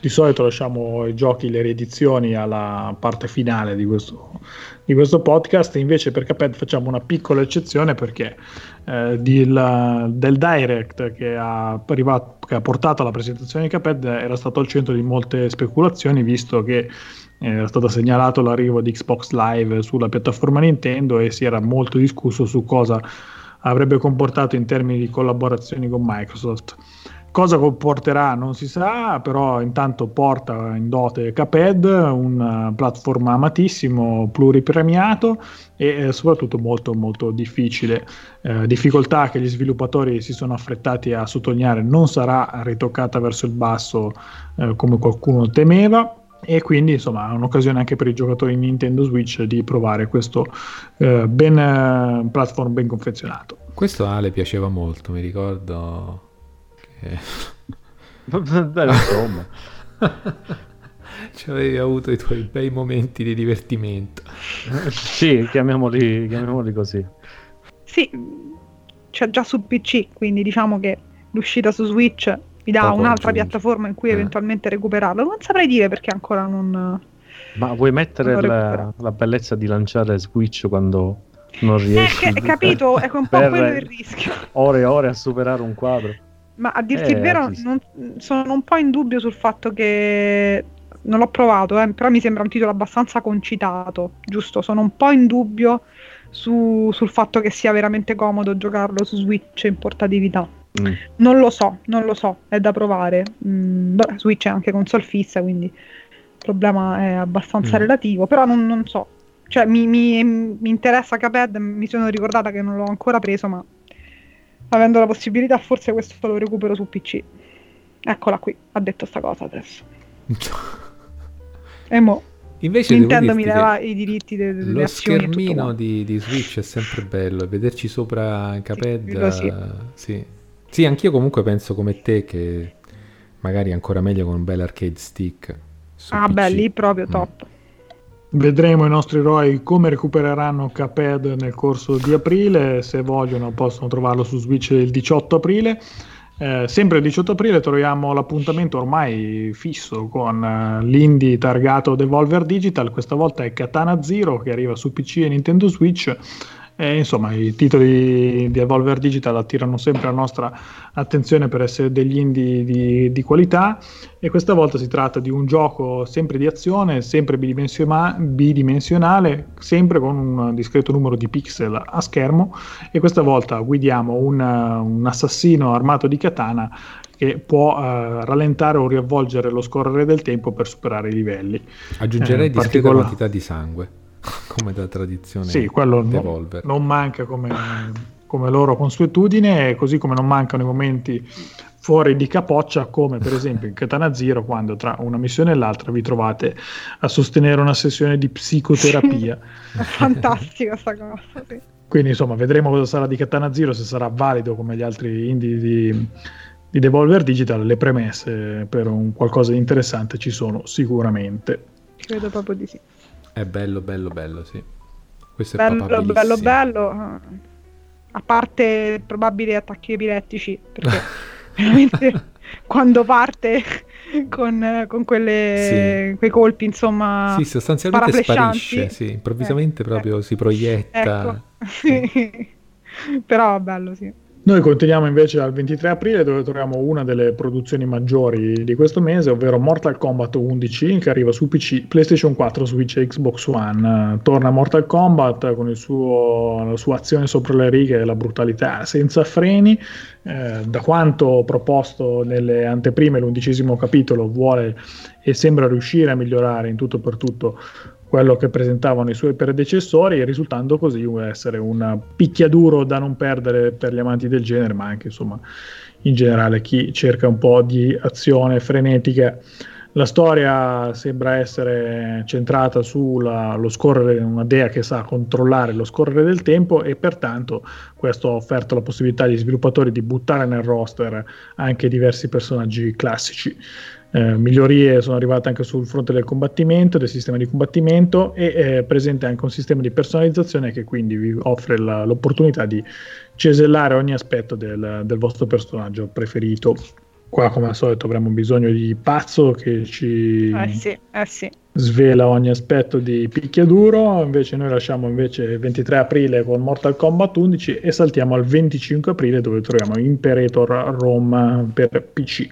Di solito lasciamo i giochi, le riedizioni alla parte finale di questo, di questo podcast, invece per Caped facciamo una piccola eccezione perché eh, di la, del direct che ha, arrivato, che ha, portato alla presentazione di Caped era stato al centro di molte speculazioni visto che eh, era stato segnalato l'arrivo di Xbox Live sulla piattaforma Nintendo e si era molto discusso su cosa avrebbe comportato in termini di collaborazioni con Microsoft. Cosa comporterà non si sa, però intanto porta in dote Caped, un platform amatissimo, pluripremiato e eh, soprattutto molto molto difficile. Eh, difficoltà che gli sviluppatori si sono affrettati a sottolineare non sarà ritoccata verso il basso eh, come qualcuno temeva, e quindi insomma è un'occasione anche per i giocatori Nintendo Switch di provare questo eh, ben, eh, platform ben confezionato. Questo Ale piaceva molto, mi ricordo che... [laughs] Beh, insomma. [laughs] Ci avevi avuto i tuoi bei momenti di divertimento. [laughs] sì, chiamiamoli, chiamiamoli così. Sì, c'è già su PC, quindi diciamo che l'uscita su Switch mi dà Poco un'altra aggiunge. piattaforma in cui eh. eventualmente recuperarlo. Non saprei dire perché ancora non... Ma vuoi mettere la, la, bellezza di lanciare Switch quando non riesci? Eh, che, [laughs] capito, è un po' quello il rischio. Ore e ore a superare un quadro. Ma a dirti eh, il vero, non, sono un po' in dubbio sul fatto che non l'ho provato, eh, però mi sembra un titolo abbastanza concitato, giusto? Sono un po' in dubbio su, sul fatto che sia veramente comodo giocarlo su Switch in portatività. Mm. Non lo so, non lo so, è da provare. Mm, beh, Switch è anche console fissa, quindi il problema è abbastanza mm. relativo, però non, non so. Cioè, mi, mi, mi interessa Caped, mi sono ricordata che non l'ho ancora preso, ma avendo la possibilità forse questo lo recupero su PC. Eccola qui, ha detto sta cosa adesso. [laughs] e mo Invece Nintendo mi leva i diritti delle de, de Lo schermino di, di, Switch è sempre bello, vederci sopra Caped, sì, sì. sì, anch'io comunque penso come te che magari è ancora meglio con un bel arcade stick. Ah, PC. beh, lì proprio mm. top. Mm. Vedremo i nostri eroi come recupereranno Caped nel corso di aprile, se vogliono possono trovarlo su Switch il 18 aprile. Eh, sempre il 18 aprile troviamo l'appuntamento ormai fisso con uh, l'indie targato Devolver Digital, questa volta è Katana Zero che arriva su PC e Nintendo Switch e, insomma, i titoli di Evolver Digital attirano sempre la nostra attenzione per essere degli indie di, di qualità e questa volta si tratta di un gioco sempre di azione, sempre bidimensiona- bidimensionale, sempre con un discreto numero di pixel a schermo e questa volta guidiamo un, un assassino armato di katana che può uh, rallentare o riavvolgere lo scorrere del tempo per superare i livelli. Aggiungerei eh, discreta particola... quantità di sangue. [laughs] come da tradizione sì, quello non, non, manca come, come loro consuetudine, così come non mancano i momenti fuori di capoccia, come per esempio in Katana Zero, quando tra una missione e l'altra vi trovate a sostenere una sessione di psicoterapia. [laughs] Fantastica sta cosa. Sì. Quindi insomma, vedremo cosa sarà di Katana Zero, se sarà valido come gli altri indie di, di Devolver Digital. Le premesse per un qualcosa di interessante ci sono sicuramente. Credo proprio di sì. È bello, bello, bello, sì. Questo bello, è bello, bello. A parte probabili attacchi epilettici, perché [laughs] veramente [laughs] quando parte con, con quelle, sì. quei colpi, insomma. Sì, sostanzialmente sparisce, sì, improvvisamente eh, proprio eh. si proietta. Ecco. [laughs] Sì. Però bello, sì. Noi continuiamo invece al 23 aprile dove troviamo una delle produzioni maggiori di questo mese, ovvero Mortal Kombat 11 che arriva su PC, PlayStation 4, Switch e Xbox One. Torna Mortal Kombat con suo, la sua azione sopra le righe e la brutalità senza freni. Eh, da quanto proposto nelle anteprime, l'undicesimo capitolo vuole e sembra riuscire a migliorare in tutto per tutto quello che presentavano i suoi predecessori, risultando così essere un picchiaduro da non perdere per gli amanti del genere, ma anche insomma in generale chi cerca un po' di azione frenetica. La storia sembra essere centrata sullo scorrere, una dea che sa controllare lo scorrere del tempo e pertanto questo ha offerto la possibilità agli sviluppatori di buttare nel roster anche diversi personaggi classici. Eh, migliorie sono arrivate anche sul fronte del combattimento, del sistema di combattimento e è presente anche un sistema di personalizzazione che quindi vi offre la, l'opportunità di cesellare ogni aspetto del, del vostro personaggio preferito. Qua come al solito avremo bisogno di pazzo che ci eh sì, eh sì. svela ogni aspetto di picchiaduro, invece noi lasciamo invece il 23 aprile con Mortal Kombat 11 e saltiamo al 25 aprile dove troviamo Imperator Rome per PC.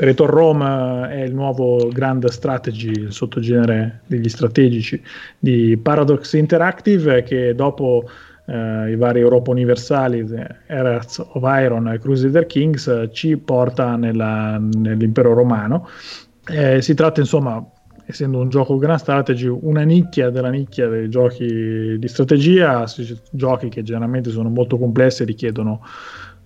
Imperator Rome è il nuovo Grand Strategy, il sottogenere degli strategici di Paradox Interactive che dopo eh, i vari Europa Universali, Eras of Iron e Crusader Kings, ci porta nella, nell'impero romano. Eh, si tratta insomma, essendo un gioco Grand Strategy, una nicchia della nicchia dei giochi di strategia, giochi che generalmente sono molto complessi e richiedono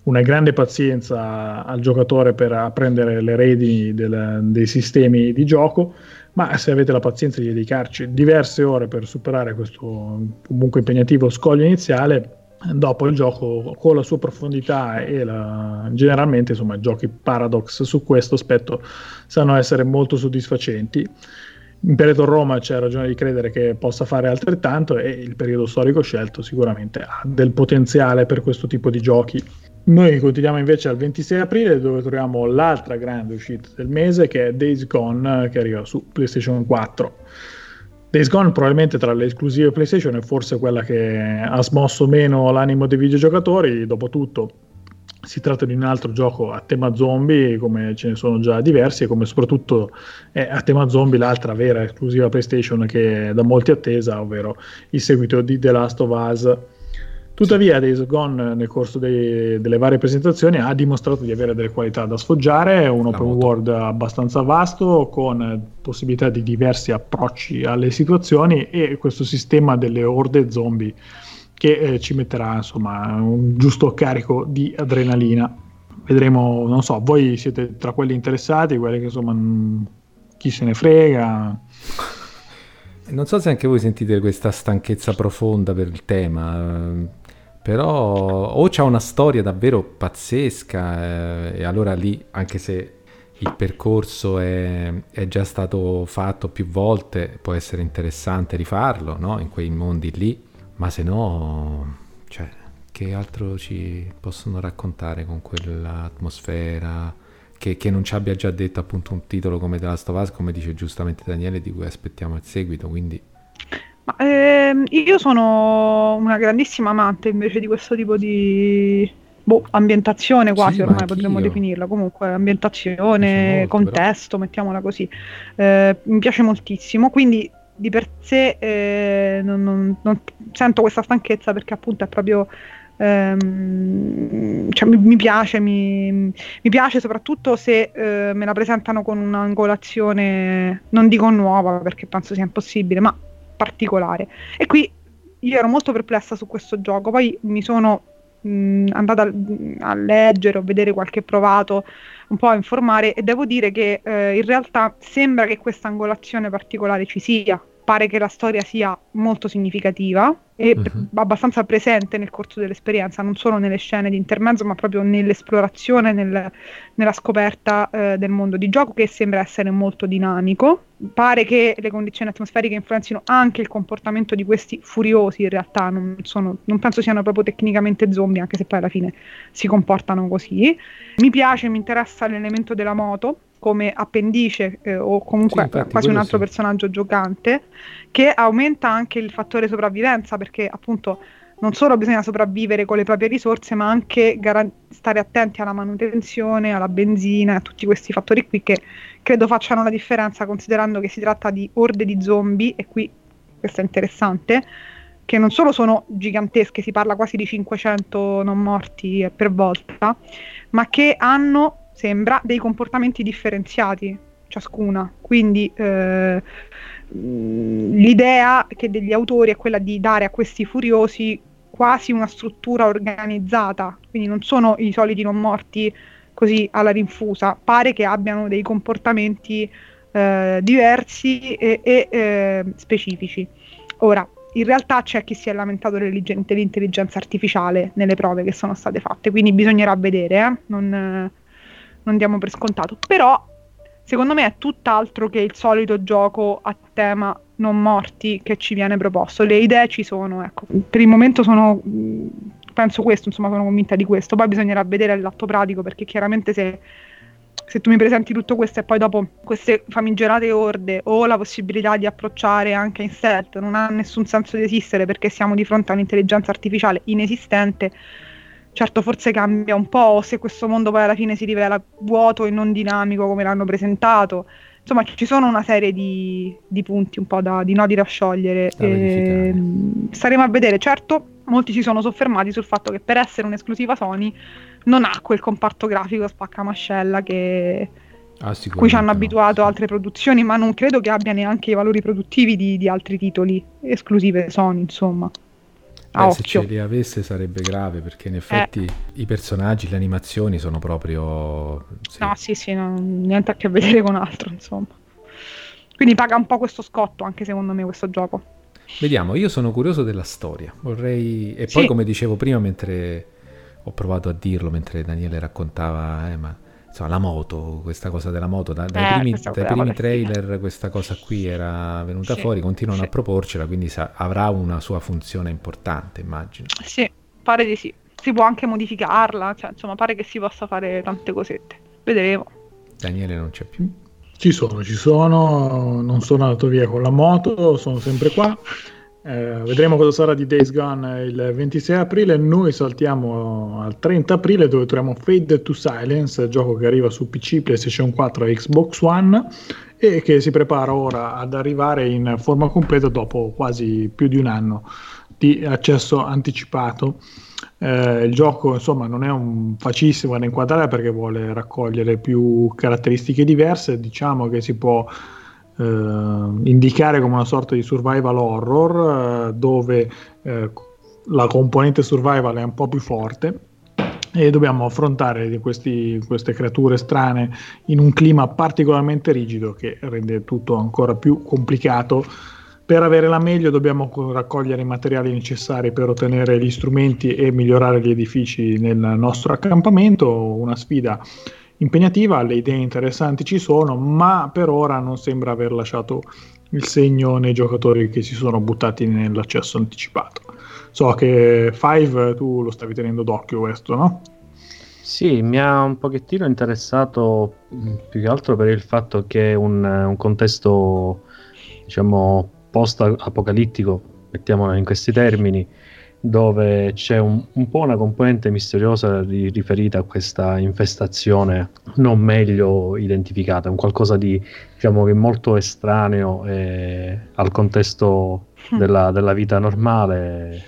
una grande pazienza al giocatore per apprendere le redini del, dei sistemi di gioco ma se avete la pazienza di dedicarci diverse ore per superare questo comunque impegnativo scoglio iniziale, dopo il gioco con la sua profondità e la, generalmente insomma giochi paradox su questo aspetto sanno essere molto soddisfacenti. Imperator Roma c'è ragione di credere che possa fare altrettanto e il periodo storico scelto sicuramente ha del potenziale per questo tipo di giochi. Noi continuiamo invece al 26 aprile dove troviamo l'altra grande uscita del mese che è Days Gone che arriva su PlayStation 4. Days Gone probabilmente tra le esclusive PlayStation è forse quella che ha smosso meno l'animo dei videogiocatori, dopotutto si tratta di un altro gioco a tema zombie come ce ne sono già diversi e come soprattutto è a tema zombie l'altra vera esclusiva PlayStation che è da molti attesa, ovvero il seguito di The Last of Us Tuttavia, Days Gone nel corso dei, delle varie presentazioni ha dimostrato di avere delle qualità da sfoggiare, è un open world abbastanza vasto con possibilità di diversi approcci alle situazioni e questo sistema delle orde zombie che eh, ci metterà insomma un giusto carico di adrenalina. Vedremo, non so, voi siete tra quelli interessati, quelli che insomma chi se ne frega. Non so se anche voi sentite questa stanchezza profonda per il tema però o c'ha una storia davvero pazzesca eh, e allora lì, anche se il percorso è, è, già stato fatto più volte, può essere interessante rifarlo, no? In quei mondi lì, ma se no, cioè, che altro ci possono raccontare con quell'atmosfera? Che, che, non ci abbia già detto appunto un titolo come The Last of Us, come dice giustamente Daniele, di cui aspettiamo il seguito, quindi ma, ehm, io sono una grandissima amante invece di questo tipo di boh, ambientazione quasi, sì, ormai potremmo definirla. Comunque, ambientazione, molto, contesto, però. mettiamola così. Eh, mi piace moltissimo, quindi di per sé eh, non, non, non, sento questa stanchezza perché appunto è proprio... Ehm, cioè, mi, mi, piace, mi, mi, piace soprattutto se eh, me la presentano con un'angolazione, non dico nuova perché penso sia impossibile, ma particolare. E qui io ero molto perplessa su questo gioco, poi mi sono mh, andata a, a, leggere o vedere qualche provato, un po' a informare e devo dire che eh, in realtà sembra che questa angolazione particolare ci sia, pare che la storia sia molto significativa e uh-huh. abbastanza presente nel corso dell'esperienza, non solo nelle scene di intermezzo, ma proprio nell'esplorazione, nel, nella scoperta eh, del mondo di gioco che sembra essere molto dinamico. Pare che le condizioni atmosferiche influenzino anche il comportamento di questi furiosi, in realtà non, sono, non penso siano proprio tecnicamente zombie, anche se poi alla fine si comportano così. Mi piace, mi interessa l'elemento della moto, come appendice eh, o comunque sì, infatti, quasi un altro sì. personaggio giocante che aumenta anche il fattore sopravvivenza perché appunto non solo bisogna sopravvivere con le proprie risorse ma anche gar- stare attenti alla manutenzione, alla benzina, a tutti questi fattori qui che credo facciano la differenza considerando che si tratta di orde di zombie e qui questo è interessante che non solo sono gigantesche, si parla quasi di 500 non morti per volta, ma che hanno sembra, dei comportamenti differenziati ciascuna. Quindi eh, l'idea che degli autori è quella di dare a questi furiosi quasi una struttura organizzata, quindi non sono i soliti non morti così alla rinfusa, pare che abbiano dei comportamenti eh, diversi e, e eh, specifici. Ora, in realtà c'è chi si è lamentato dell'intelligenza artificiale nelle prove che sono state fatte, quindi bisognerà vedere, eh? non, non diamo per scontato. Però secondo me è tutt'altro che il solito gioco a tema non morti che ci viene proposto. Le idee ci sono, ecco. Per il momento sono penso questo, insomma, sono convinta di questo. Poi bisognerà vedere l'atto pratico perché chiaramente se se tu mi presenti tutto questo e poi dopo queste famigerate orde o la possibilità di approcciare anche in stealth non ha nessun senso di esistere perché siamo di fronte a un'intelligenza artificiale inesistente, certo forse cambia un po' o se questo mondo poi alla fine si rivela vuoto e non dinamico come l'hanno presentato. Insomma, ci sono una serie di, di punti, un po' da, di nodi da sciogliere. Da e, staremo a vedere. Certo, molti si sono soffermati sul fatto che per essere un'esclusiva Sony non ha quel comparto grafico spaccamascella che Ah, cui ci hanno no. abituato altre produzioni, ma non credo che abbia neanche i valori produttivi di, di altri titoli esclusive Sony, insomma. Beh, se ce li avesse sarebbe grave perché in effetti i personaggi, le animazioni sono proprio... sì. No, sì, sì, no, niente a che vedere con altro, insomma. Quindi paga un po' questo scotto, anche secondo me, questo gioco. Vediamo, io sono curioso della storia, vorrei... E Sì. poi come dicevo prima mentre ho provato a dirlo, mentre Daniele raccontava, eh, ma insomma la moto, questa cosa della moto, da- dai Eh, primi, dai primi trailer questa cosa qui era venuta Sì, fuori, continuano sì. a proporcela, quindi sa- avrà una sua funzione importante, immagino. Sì, pare di sì. Si può anche modificarla, cioè, insomma, pare che si possa fare tante cosette. Vedremo. Daniele non c'è più. Ci sono, ci sono, non sono andato via con la moto, sono sempre qua. Eh, vedremo cosa sarà di Days Gone il 26 aprile. Noi saltiamo al 30 aprile dove troviamo Fade to Silence, gioco che arriva su PC, PlayStation 4 e Xbox One e che si prepara ora ad arrivare in forma completa dopo quasi più di un anno di accesso anticipato. Eh, il gioco insomma non è un facilissimo da inquadrare perché vuole raccogliere più caratteristiche diverse diciamo che si può eh, indicare come una sorta di survival horror eh, dove eh, la componente survival è un po' più forte e dobbiamo affrontare questi- queste creature strane in un clima particolarmente rigido che rende tutto ancora più complicato. Per avere la meglio dobbiamo co- raccogliere i materiali necessari per ottenere gli strumenti e migliorare gli edifici nel nostro accampamento, una sfida impegnativa, le idee interessanti ci sono, ma per ora non sembra aver lasciato il segno nei giocatori che si sono buttati nell'accesso anticipato. So che Five tu lo stavi tenendo d'occhio questo, no? Sì, mi ha un pochettino interessato mh, più che altro per il fatto che un, un contesto, diciamo, post-apocalittico, mettiamola in questi termini, dove c'è un, un po' una componente misteriosa ri- riferita a questa infestazione non meglio identificata, un qualcosa di, diciamo, che molto estraneo eh, al contesto della, della vita normale.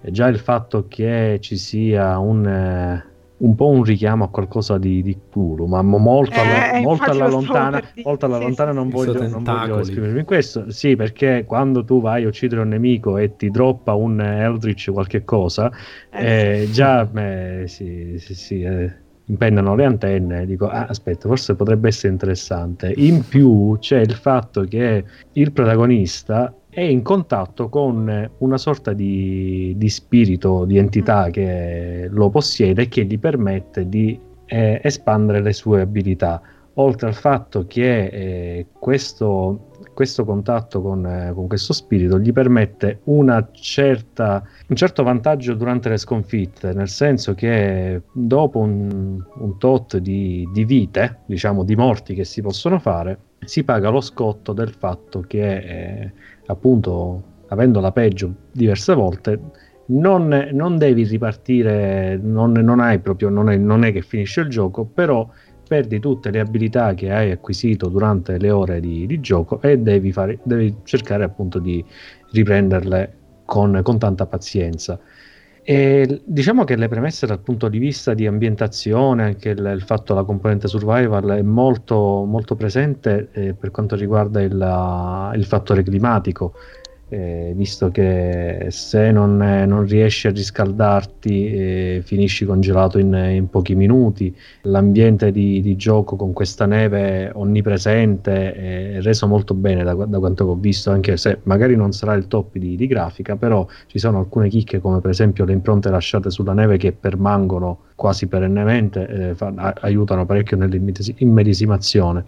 E già il fatto che ci sia un, eh, un po' un richiamo a qualcosa di, di Cthulhu, ma mo- molto alla, Eh, molto infatti alla lontana, dire, molto alla sì, lontana sì, non sì. voglio, non voglio esprimermi in questo. Sì, perché quando tu vai a uccidere un nemico e ti droppa un Eldritch qualche cosa, Eh, eh, già eh, sì, sì, sì, eh, impennano le antenne. Dico, ah, aspetta, forse potrebbe essere interessante. In più c'è il fatto che il protagonista è in contatto con una sorta di, di spirito, di entità che lo possiede e che gli permette di eh, espandere le sue abilità. Oltre al fatto che eh, questo, questo contatto con, eh, con questo spirito gli permette una certa, un certo vantaggio durante le sconfitte, nel senso che dopo un, un tot di, di vite, diciamo di morti che si possono fare, si paga lo scotto del fatto che eh, appunto avendola peggio diverse volte non, non devi ripartire non, non hai proprio non è, non è che finisce il gioco però perdi tutte le abilità che hai acquisito durante le ore di, di gioco e devi, fare, devi cercare appunto di riprenderle con, con tanta pazienza e diciamo che le premesse dal punto di vista di ambientazione, anche il, il fatto la componente survival è molto, molto presente eh, per quanto riguarda il, il fattore climatico. Eh, visto che se non, non, riesci a riscaldarti eh, finisci congelato in, in, pochi minuti. L'ambiente di, di, gioco con questa neve onnipresente è reso molto bene da, da, quanto ho visto, anche se magari non sarà il top di, di grafica, però ci sono alcune chicche come per esempio le impronte lasciate sulla neve che permangono quasi perennemente, eh, fa, aiutano parecchio nell'immedesimazione.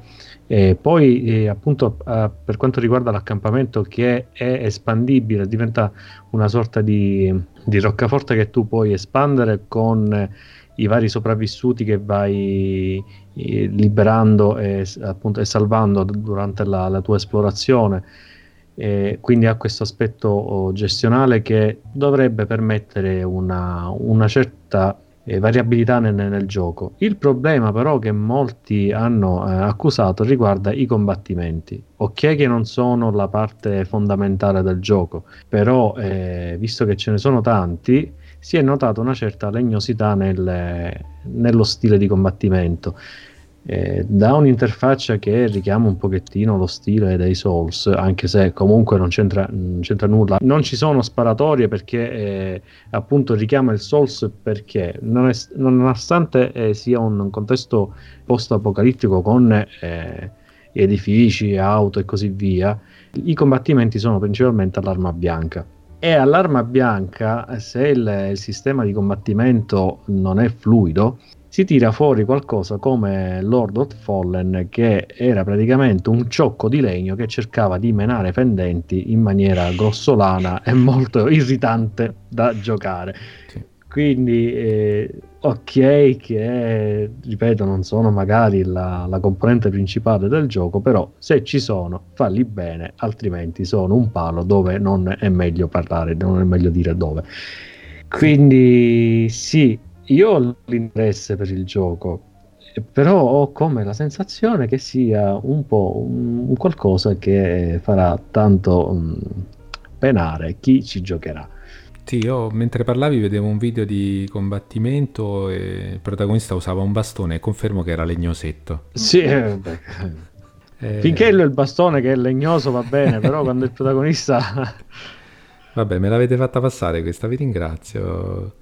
E poi eh, appunto eh, per quanto riguarda l'accampamento che è espandibile, diventa una sorta di, di roccaforte che tu puoi espandere con i vari sopravvissuti che vai eh, liberando e, appunto, e salvando durante la, la tua esplorazione. E quindi ha questo aspetto oh, gestionale che dovrebbe permettere una, una certa eh, variabilità nel, nel, gioco. Il problema però che molti hanno eh, accusato riguarda i combattimenti. Ok che non sono la parte fondamentale del gioco, però eh, visto che ce ne sono tanti, si è notata una certa legnosità nel, nello stile di combattimento eh, da un'interfaccia che richiama un pochettino lo stile dei Souls, anche se comunque non c'entra, non c'entra nulla. Non ci sono sparatorie perché eh, appunto richiama il Souls perché non è, nonostante eh, sia un contesto post-apocalittico con eh, edifici, auto e così via, i combattimenti sono principalmente all'arma bianca. E all'arma bianca, se il, il sistema di combattimento non è fluido, si tira fuori qualcosa come Lord of Fallen che era praticamente un ciocco di legno che cercava di menare fendenti in maniera grossolana [laughs] e molto irritante da giocare. Sì. Quindi eh, ok che, ripeto, non sono magari la, la, componente principale del gioco, però se ci sono, falli bene, altrimenti sono un palo dove non è meglio parlare, non è meglio dire dove. Quindi sì, io ho l'interesse per il gioco, però ho come la sensazione che sia un po' un, qualcosa che farà tanto um, penare chi ci giocherà. Sì, io mentre parlavi vedevo un video di combattimento e il protagonista usava un bastone e confermo che era legnosetto. Sì, eh, eh... finché il bastone che è legnoso va bene, però quando il protagonista... [laughs] Vabbè, me l'avete fatta passare questa, vi ringrazio.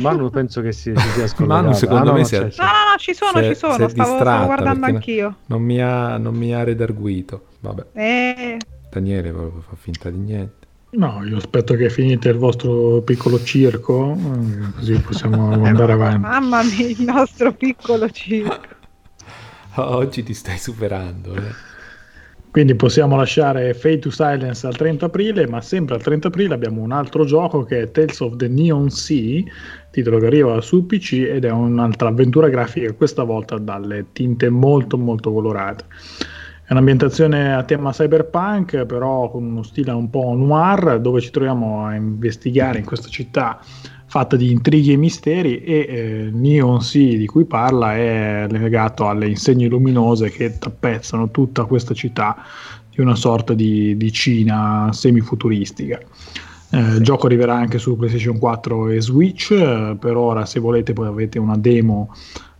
Manu penso che si, si sia scollegato. Manu secondo ah, me no, si è... No, no, no, ci sono, ci sono, stavo, stavo, guardando anch'io. Non mi, ha, non mi ha redarguito, vabbè. Eh. Daniele fa finta di niente. No, io aspetto che finite il vostro piccolo circo, eh, così possiamo [laughs] andare avanti. Mamma mia, il nostro piccolo circo. [laughs] Oggi ti stai superando, eh. Quindi possiamo lasciare Fade to Silence al 30 aprile, ma sempre al 30 aprile abbiamo un altro gioco che è Tales of the Neon Sea, titolo che arriva su PC ed è un'altra avventura grafica, questa volta dalle tinte molto molto colorate. È un'ambientazione a tema cyberpunk, però con uno stile un po' noir, dove ci troviamo a investigare in questa città fatta di intrighi e misteri e eh, Neon Sea di cui parla è legato alle insegne luminose che tappezzano tutta questa città di una sorta di, di Cina semifuturistica. Eh, il gioco arriverà anche su PlayStation 4 e Switch, eh, per ora se volete poi avete una demo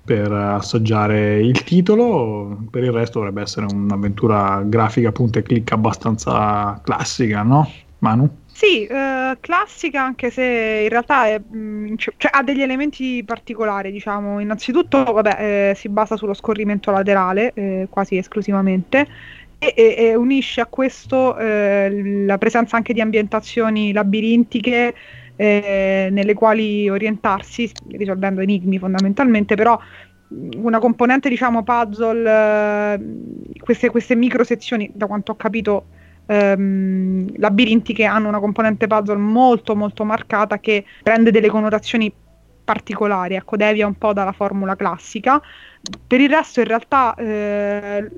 per assaggiare il titolo, per il resto dovrebbe essere un'avventura grafica punta e clic abbastanza classica, no? Manu? Sì, eh, classica anche se in realtà è, mh, mm, cioè, ha degli elementi particolari, diciamo. Innanzitutto, vabbè, eh, si basa sullo scorrimento laterale, eh, quasi esclusivamente, e, e, e, unisce a questo eh, la presenza anche di ambientazioni labirintiche eh, nelle quali orientarsi, risolvendo enigmi fondamentalmente, però mm, una componente, diciamo, puzzle, eh, queste, queste micro sezioni, da quanto ho capito ehm, labirinti che hanno una componente puzzle molto molto marcata che prende delle connotazioni particolari, ecco, devia un po' dalla formula classica. Per il resto in realtà eh,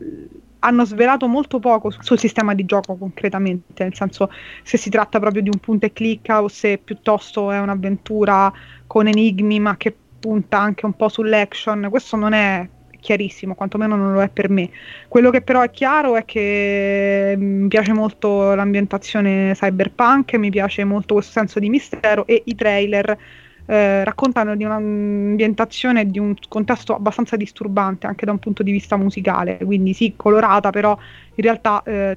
hanno svelato molto poco sul sistema di gioco concretamente, nel senso se si tratta proprio di un punto e clicca o se piuttosto è un'avventura con enigmi ma che punta anche un po' sull'action, questo non è chiarissimo, quantomeno non lo è per me. Quello che però è chiaro è che mm, mi piace molto l'ambientazione cyberpunk, mi piace molto questo senso di mistero e i trailer eh, raccontano di un'ambientazione di un contesto abbastanza disturbante anche da un punto di vista musicale, quindi sì, colorata, però in realtà eh,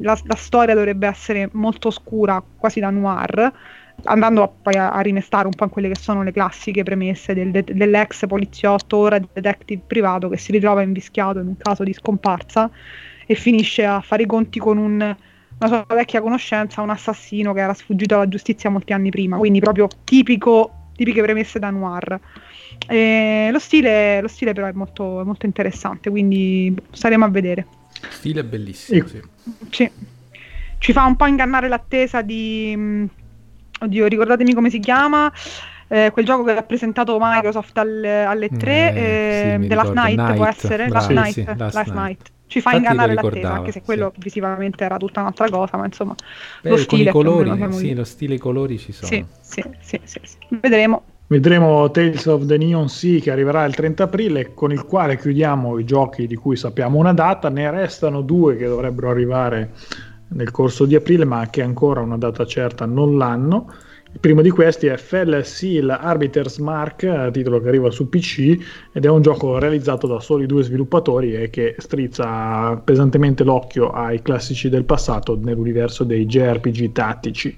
la, la, storia dovrebbe essere molto scura, quasi da noir, andando a, poi a, a, rimestare un po' in quelle che sono le classiche premesse del, de, dell'ex poliziotto, ora detective privato che si ritrova invischiato in un caso di scomparsa e finisce a fare i conti con un una sua vecchia conoscenza, un assassino che era sfuggito alla giustizia molti anni prima, quindi proprio tipico, tipiche premesse da noir. E lo, stile, lo stile però è molto, molto interessante, quindi staremo a vedere. Stile bellissimo, sì. sì. Ci fa un po' ingannare l'attesa di... Mm, oddio, ricordatemi come si chiama. Eh, quel gioco che ha presentato Microsoft alle, alle 3 eh, eh, sì, The Last Night, Night, può essere? Last, sì, Night, sì, Last, Last Night. Night ci fa ingannare l'attesa, anche se quello sì. visivamente era tutta un'altra cosa, ma insomma Beh, lo stile colori, sì, lo stile e i colori ci sono. Sì, sì, sì, sì, sì. Vedremo. Vedremo Tales of the Neon Sea che arriverà il 30 aprile, con il quale chiudiamo i giochi di cui sappiamo una data. Ne restano due che dovrebbero arrivare nel corso di aprile, ma che ancora una data certa non l'hanno. Il primo di questi è Fell Seal Arbiter's Mark, titolo che arriva su PC ed è un gioco realizzato da soli due sviluppatori e che strizza pesantemente l'occhio ai classici del passato nell'universo dei JRPG tattici.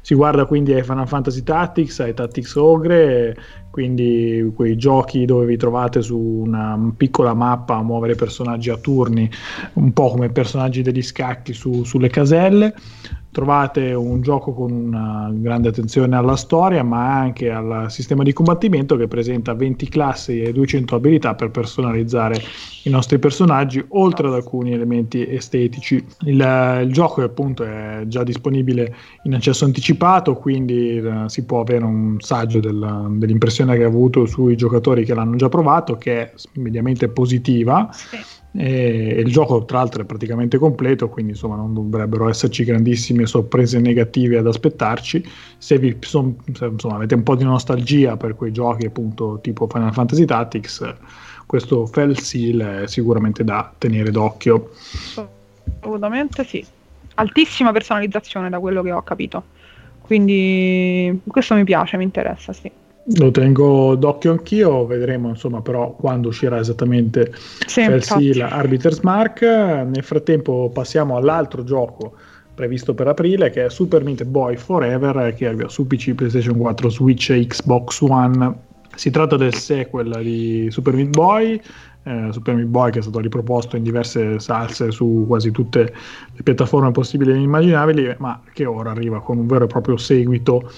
Si guarda quindi ai Final Fantasy Tactics, ai Tactics Ogre, quindi quei giochi dove vi trovate su una piccola mappa a muovere personaggi a turni, un po' come personaggi degli scacchi su, sulle caselle trovate un gioco con una grande attenzione alla storia, ma anche al sistema di combattimento che presenta 20 classi e 200 abilità per personalizzare i nostri personaggi, oltre ad alcuni elementi estetici. Il, il gioco appunto è già disponibile in accesso anticipato, quindi uh, si può avere un saggio del, dell'impressione che ha avuto sui giocatori che l'hanno già provato, che è mediamente positiva. Sì. E il gioco tra l'altro è praticamente completo quindi insomma non dovrebbero esserci grandissime sorprese negative ad aspettarci. Se, vi, son, se insomma, avete un po' di nostalgia per quei giochi appunto tipo Final Fantasy Tactics questo Fell Seal è sicuramente da tenere d'occhio. Assolutamente sì. Altissima personalizzazione da quello che ho capito. Quindi questo mi piace mi interessa sì lo tengo d'occhio anch'io, vedremo insomma però quando uscirà esattamente Seal Arbiter's Mark. Nel frattempo passiamo all'altro gioco previsto per aprile che è Super Meat Boy Forever che arriva su PC, PlayStation 4, Switch e Xbox One. Si tratta del sequel di Super Meat Boy, eh, Super Meat Boy che è stato riproposto in diverse salse su quasi tutte le piattaforme possibili e immaginabili, ma che ora arriva con un vero e proprio seguito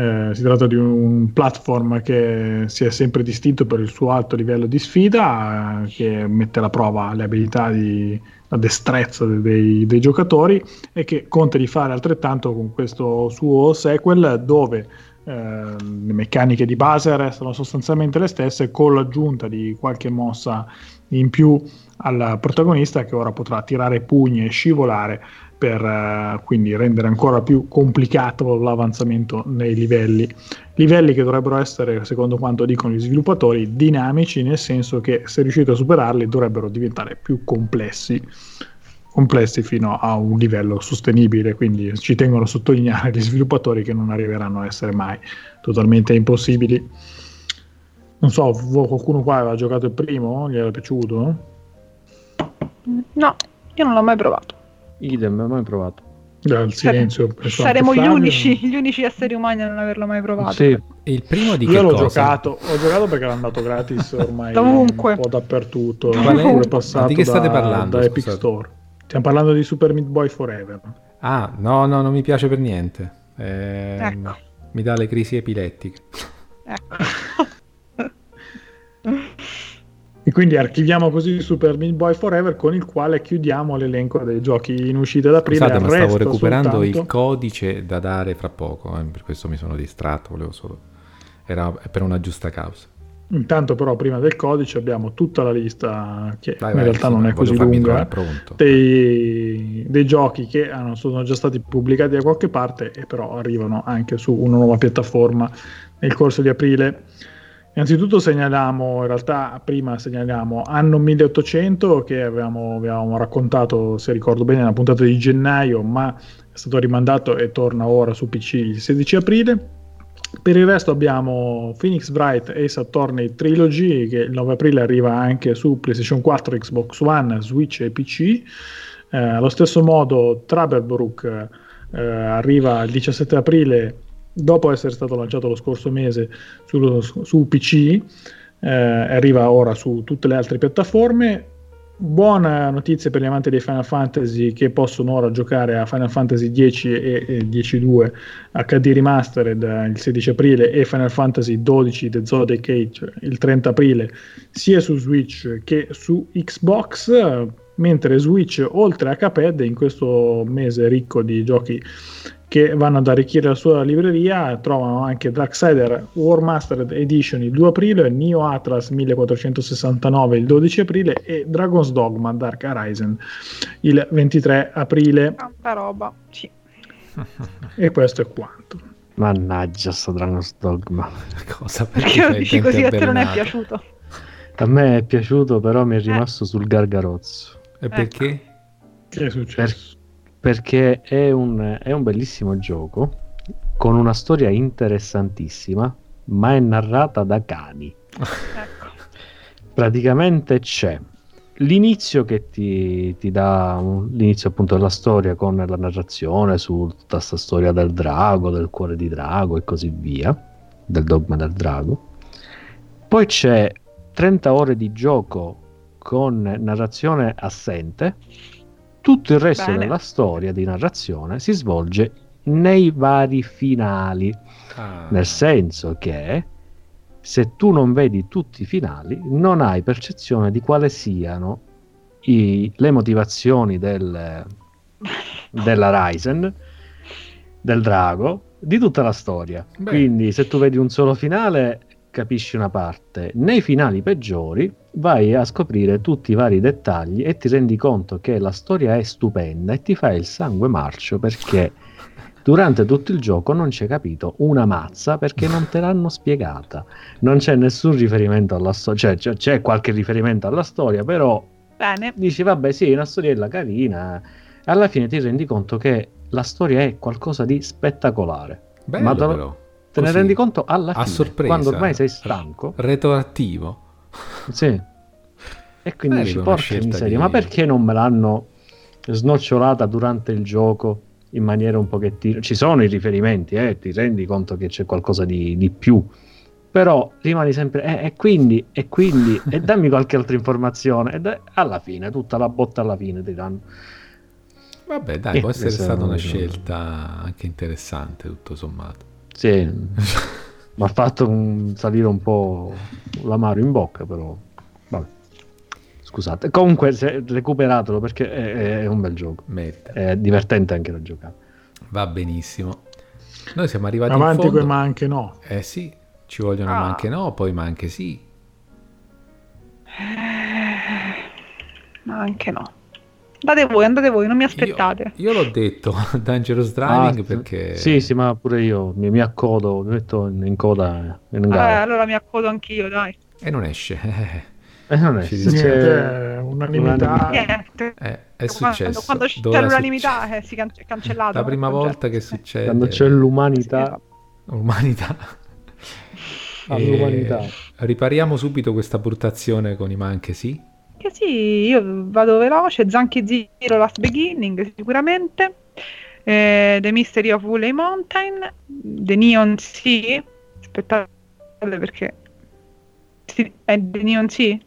eh, si tratta di un platform che si è sempre distinto per il suo alto livello di sfida, che mette alla prova le abilità di la destrezza dei, dei, giocatori e che conta di fare altrettanto con questo suo sequel dove eh, le meccaniche di base restano sostanzialmente le stesse con l'aggiunta di qualche mossa in più al protagonista che ora potrà tirare pugni e scivolare per uh, quindi rendere ancora più complicato l'avanzamento nei livelli. Livelli che dovrebbero essere, secondo quanto dicono gli sviluppatori, dinamici, nel senso che se riuscite a superarli dovrebbero diventare più complessi, complessi fino a un livello sostenibile, quindi ci tengono a sottolineare gli sviluppatori che non arriveranno a essere mai totalmente impossibili. Non so, qualcuno qua aveva giocato il primo? Gli era piaciuto? No, io non l'ho mai provato. Idem, mai provato. Dal silenzio. Saremo gli unici, gli unici, esseri umani a non averlo mai provato. Sì. Il primo di Io l'ho cosa? giocato, ho giocato perché era andato gratis [laughs] ormai Dovunque. un po' dappertutto. È passato di che state da, parlando? Da Epic Store. Stiamo parlando di Super Meat Boy Forever. Ah, no, no, non mi piace per niente. Eh, ecco. Mi dà le crisi epilettiche. Ecco. [laughs] [laughs] E quindi archiviamo così Super Meat Boy Forever con il quale chiudiamo l'elenco dei giochi in uscita da aprile. Scusate, ma stavo recuperando soltanto... il codice da dare fra poco, eh, per questo mi sono distratto, volevo solo... Era per una giusta causa. Intanto però prima del codice abbiamo tutta la lista che vai, in vai, realtà non è così lunga dei, dei, giochi che hanno, sono già stati pubblicati da qualche parte e però arrivano anche su una nuova piattaforma nel corso di aprile. Innanzitutto segnaliamo, in realtà prima segnaliamo anno 1800 che avevamo, avevamo, raccontato, se ricordo bene, nella puntata di gennaio, ma è stato rimandato e torna ora su PC il 16 aprile. Per il resto abbiamo Phoenix Bright Ace Attorney Trilogy che il 9 aprile arriva anche su PlayStation 4, Xbox One, Switch e PC. Eh, allo stesso modo Travelbrook eh, arriva il 17 aprile dopo essere stato lanciato lo scorso mese sullo, su PC. Eh, arriva ora su tutte le altre piattaforme buona notizia per gli amanti dei Final Fantasy che possono ora giocare a Final Fantasy 10 e, e 10.2 HD Remastered il 16 aprile e Final Fantasy 12 The Zodiac Age il 30 aprile sia su Switch che su Xbox mentre Switch oltre a Caped in questo mese ricco di giochi che vanno ad arricchire la sua libreria trovano anche Darksider War Mastered Edition il 2 aprile, Neo Atlas 1469 il 12 aprile e Dragon's Dogma Dark Horizon il 23 aprile. Tanta roba, sì. e questo è quanto. Mannaggia sto Dragon's Dogma. [laughs] Cosa? Perché, perché lo dici così a te non è piaciuto? A me è piaciuto però mi è rimasto eh. sul gargarozzo. E perché? Ecco. Che è successo? Per perché è un, è un bellissimo gioco con una storia interessantissima, ma è narrata da cani. ecco. Praticamente c'è l'inizio che ti, ti dà un, l'inizio appunto della storia con la narrazione su tutta questa storia del drago, del cuore di drago e così via, del dogma del drago. Poi c'è 30 ore di gioco con narrazione assente tutto il resto Bene. della storia di narrazione si svolge nei vari finali, ah. nel senso che se tu non vedi tutti i finali non hai percezione di quali siano i, le motivazioni del, [laughs] della Ryzen, del drago, di tutta la storia. Beh. Quindi se tu vedi un solo finale capisci una parte. Nei finali peggiori vai a scoprire tutti i vari dettagli e ti rendi conto che la storia è stupenda e ti fai il sangue marcio perché durante tutto il gioco non c'è capito una mazza perché non te l'hanno spiegata. Non c'è nessun riferimento alla storia, cioè, c'è qualche riferimento alla storia, però Bene. dici vabbè sì, è una storiella carina. Alla fine ti rendi conto che la storia è qualcosa di spettacolare. Bello, Ma te, però. Te ne rendi conto alla fine, sorpresa, quando ormai sei stanco. Retroattivo. Sì. E quindi Beh, dici, porca miseria, ma perché non me l'hanno snocciolata durante il gioco in maniera un pochettino... Ci sono i riferimenti, eh, ti rendi conto che c'è qualcosa di, di più, però rimani sempre... Eh, e quindi, e quindi, e [laughs] dammi qualche altra informazione, e da, alla fine, tutta la botta alla fine ti danno. Vabbè, dai, eh, può essere stata una scelta anche interessante, tutto sommato. Sì, mi ha fatto un, salire un po' l'amaro in bocca, però vabbè. Scusate. Comunque, se, recuperatelo perché è, è, un bel gioco. Merita. È divertente anche da giocare. Va benissimo. Noi siamo arrivati avanti con ma anche no. Eh sì, ci vogliono ah. ma anche no, poi ma anche sì. Ma anche no. Andate voi, andate voi, non mi aspettate. Io, io l'ho detto, Dangerous Driving, ah, perché... Sì, sì, ma pure io mi, mi accodo, mi metto in, in coda. In eh, allora mi accodo anch'io, dai. E non esce. [laughs] E non esce. Ci. Niente, unanimità. Niente. Eh, è successo. Quando, quando c'è l'unanimità succe... eh, si è cancellato. La prima volta che succede. Quando c'è l'umanità. L'umanità. [laughs] All'umanità. Ripariamo subito questa portazione con i manche, sì? Che sì, io vado veloce, Zanchi Zero Last Beginning sicuramente, eh, The Mystery of Woolly Mountain, The Neon Sea, aspettate perché... È The Neon Sea?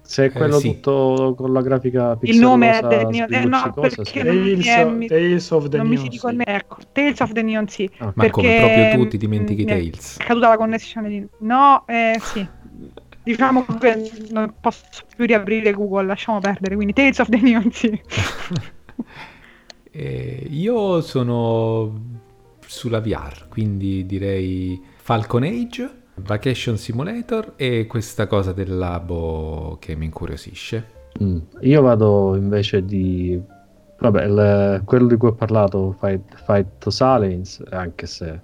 Se è quello eh, sì. tutto con la grafica Il nome è The Neon eh, no, perché sì. Tales, è, of, Tales of the non Neon mi si ecco, Tales of the Neon Sea. Ah, ma come proprio tu ti dimentichi Tales? È caduta la connessione di... No, eh, sì diciamo che non posso più riaprire Google, lasciamo perdere, quindi Tales of the Neon [laughs] eh, io sono sulla VR, quindi direi Falcon Age, Vacation Simulator e questa cosa del labo che mi incuriosisce. Mm. Io vado invece di vabbè, il, quello di cui ho parlato, Fight, Fight to Silence, anche se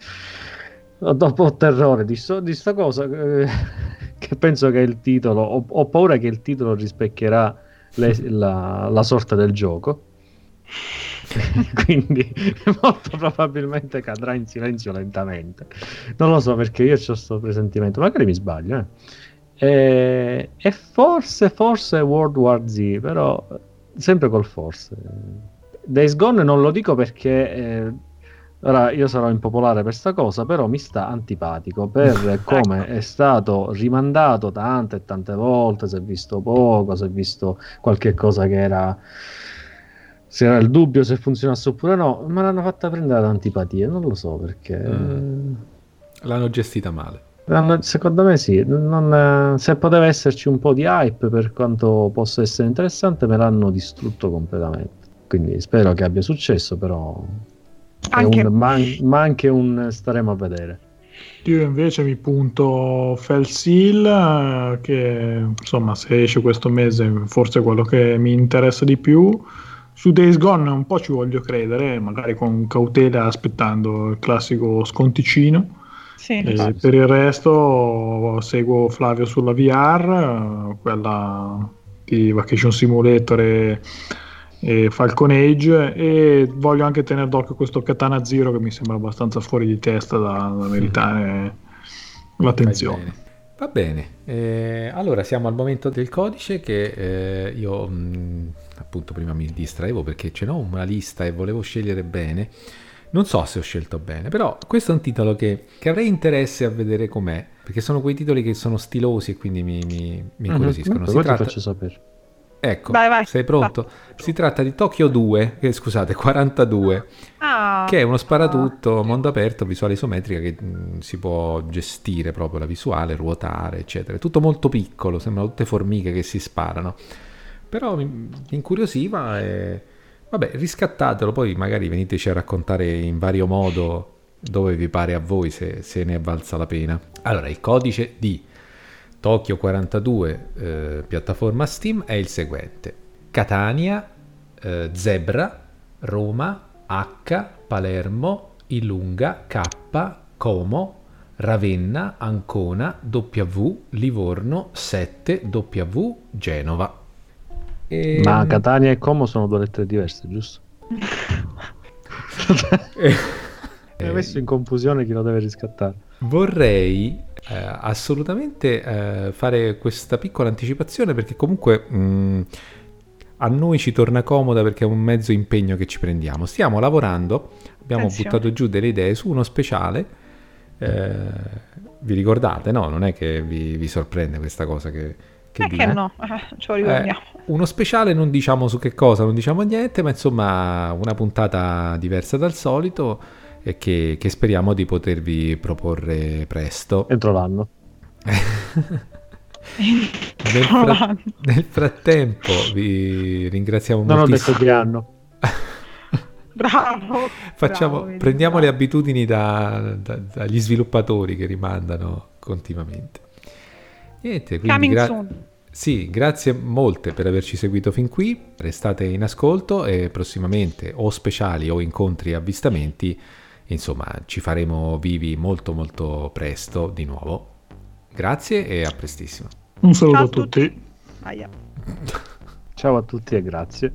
dopo terrore di, so, di sta cosa eh, che penso che il titolo ho, ho paura che il titolo rispecchierà le, la, la, sorta del gioco [laughs] quindi molto probabilmente cadrà in silenzio lentamente. Non lo so perché io ho questo presentimento, magari mi sbaglio. Eh. E, e, forse, forse World War Z, però sempre col forse. Days Gone non lo dico perché... Eh, Ora io sarò impopolare per questa cosa, però mi sta antipatico per [laughs] come ecco. è stato rimandato tante e tante volte, si è visto poco, si è visto qualche cosa che era se era il dubbio se funzionasse oppure no, ma l'hanno fatta prendere ad antipatia, non lo so perché. Mm. L'hanno gestita male. Secondo me sì, non, se poteva esserci un po' di hype per quanto possa essere interessante, me l'hanno distrutto completamente. Quindi spero che abbia successo, però anche... Un, ma, ma, anche un staremo a vedere. Io invece mi punto Felsil, che insomma se esce questo mese forse è quello che mi interessa di più. Su Days Gone un po' ci voglio credere, magari con cautela aspettando il classico sconticino. Sì, per il resto seguo Flavio sulla VR, quella di Vacation Simulator e e Falcon Age e voglio anche tenere d'occhio questo Katana Zero che mi sembra abbastanza fuori di testa da, da meritare mm. l'attenzione. Va bene, eh, allora siamo al momento del codice che eh, io mh, mm, appunto prima mi distraevo perché ce n'ho una lista e volevo scegliere bene. Non so se ho scelto bene, però questo è un titolo che, che avrei interesse a vedere com'è, perché sono quei titoli che sono stilosi e quindi mi, mi, mi mhm. incuriosiscono. Mm-hmm. Si tratta... faccio sapere. Ecco, vai, vai, sei pronto? Va. Si tratta di Tokyo 2, che, scusate, [laughs] 42, ah, che è uno sparatutto a mondo aperto, visuale isometrica che mh, mm, si può gestire proprio la visuale, ruotare, eccetera. Tutto molto piccolo, sembrano tutte formiche che si sparano. Però mi incuriosiva e... Vabbè, riscattatelo, poi magari veniteci a raccontare in vario modo dove vi pare a voi se, se ne è valsa la pena. Allora, il codice di Tokyo 42 eh, piattaforma Steam è il seguente. Catania, eh, Zebra, Roma, H, Palermo, Ilunga, K, Como, Ravenna, Ancona, W, Livorno, 7, W, Genova. E... Ma Catania e Como sono due lettere diverse, giusto? [laughs] Mi ha messo in confusione chi lo deve riscattare. Vorrei eh, assolutamente eh, fare questa piccola anticipazione perché comunque mh, mm, a noi ci torna comoda perché è un mezzo impegno che ci prendiamo. Stiamo lavorando, abbiamo Attenzione. buttato giù delle idee su uno speciale. Eh, vi ricordate, no? Non è che vi, vi sorprende questa cosa che, che, che no, eh, [laughs] ce lo ricordiamo. Eh, uno speciale non diciamo su che cosa, non diciamo niente, ma insomma una puntata diversa dal solito che, che speriamo di potervi proporre presto. Entro l'anno. [laughs] nel, fra- nel, frattempo vi ringraziamo non moltissimo. Non ho detto che anno. [laughs] bravo, Facciamo, bravo, prendiamo bravo. le abitudini da, da, dagli sviluppatori che rimandano continuamente. Niente, quindi gra- sì, grazie molte per averci seguito fin qui. Restate in ascolto e prossimamente o speciali o incontri avvistamenti insomma ci faremo vivi molto molto presto di nuovo. Grazie e a prestissimo. Un saluto Ciao a tutti. tutti. [laughs] Ciao a tutti e grazie.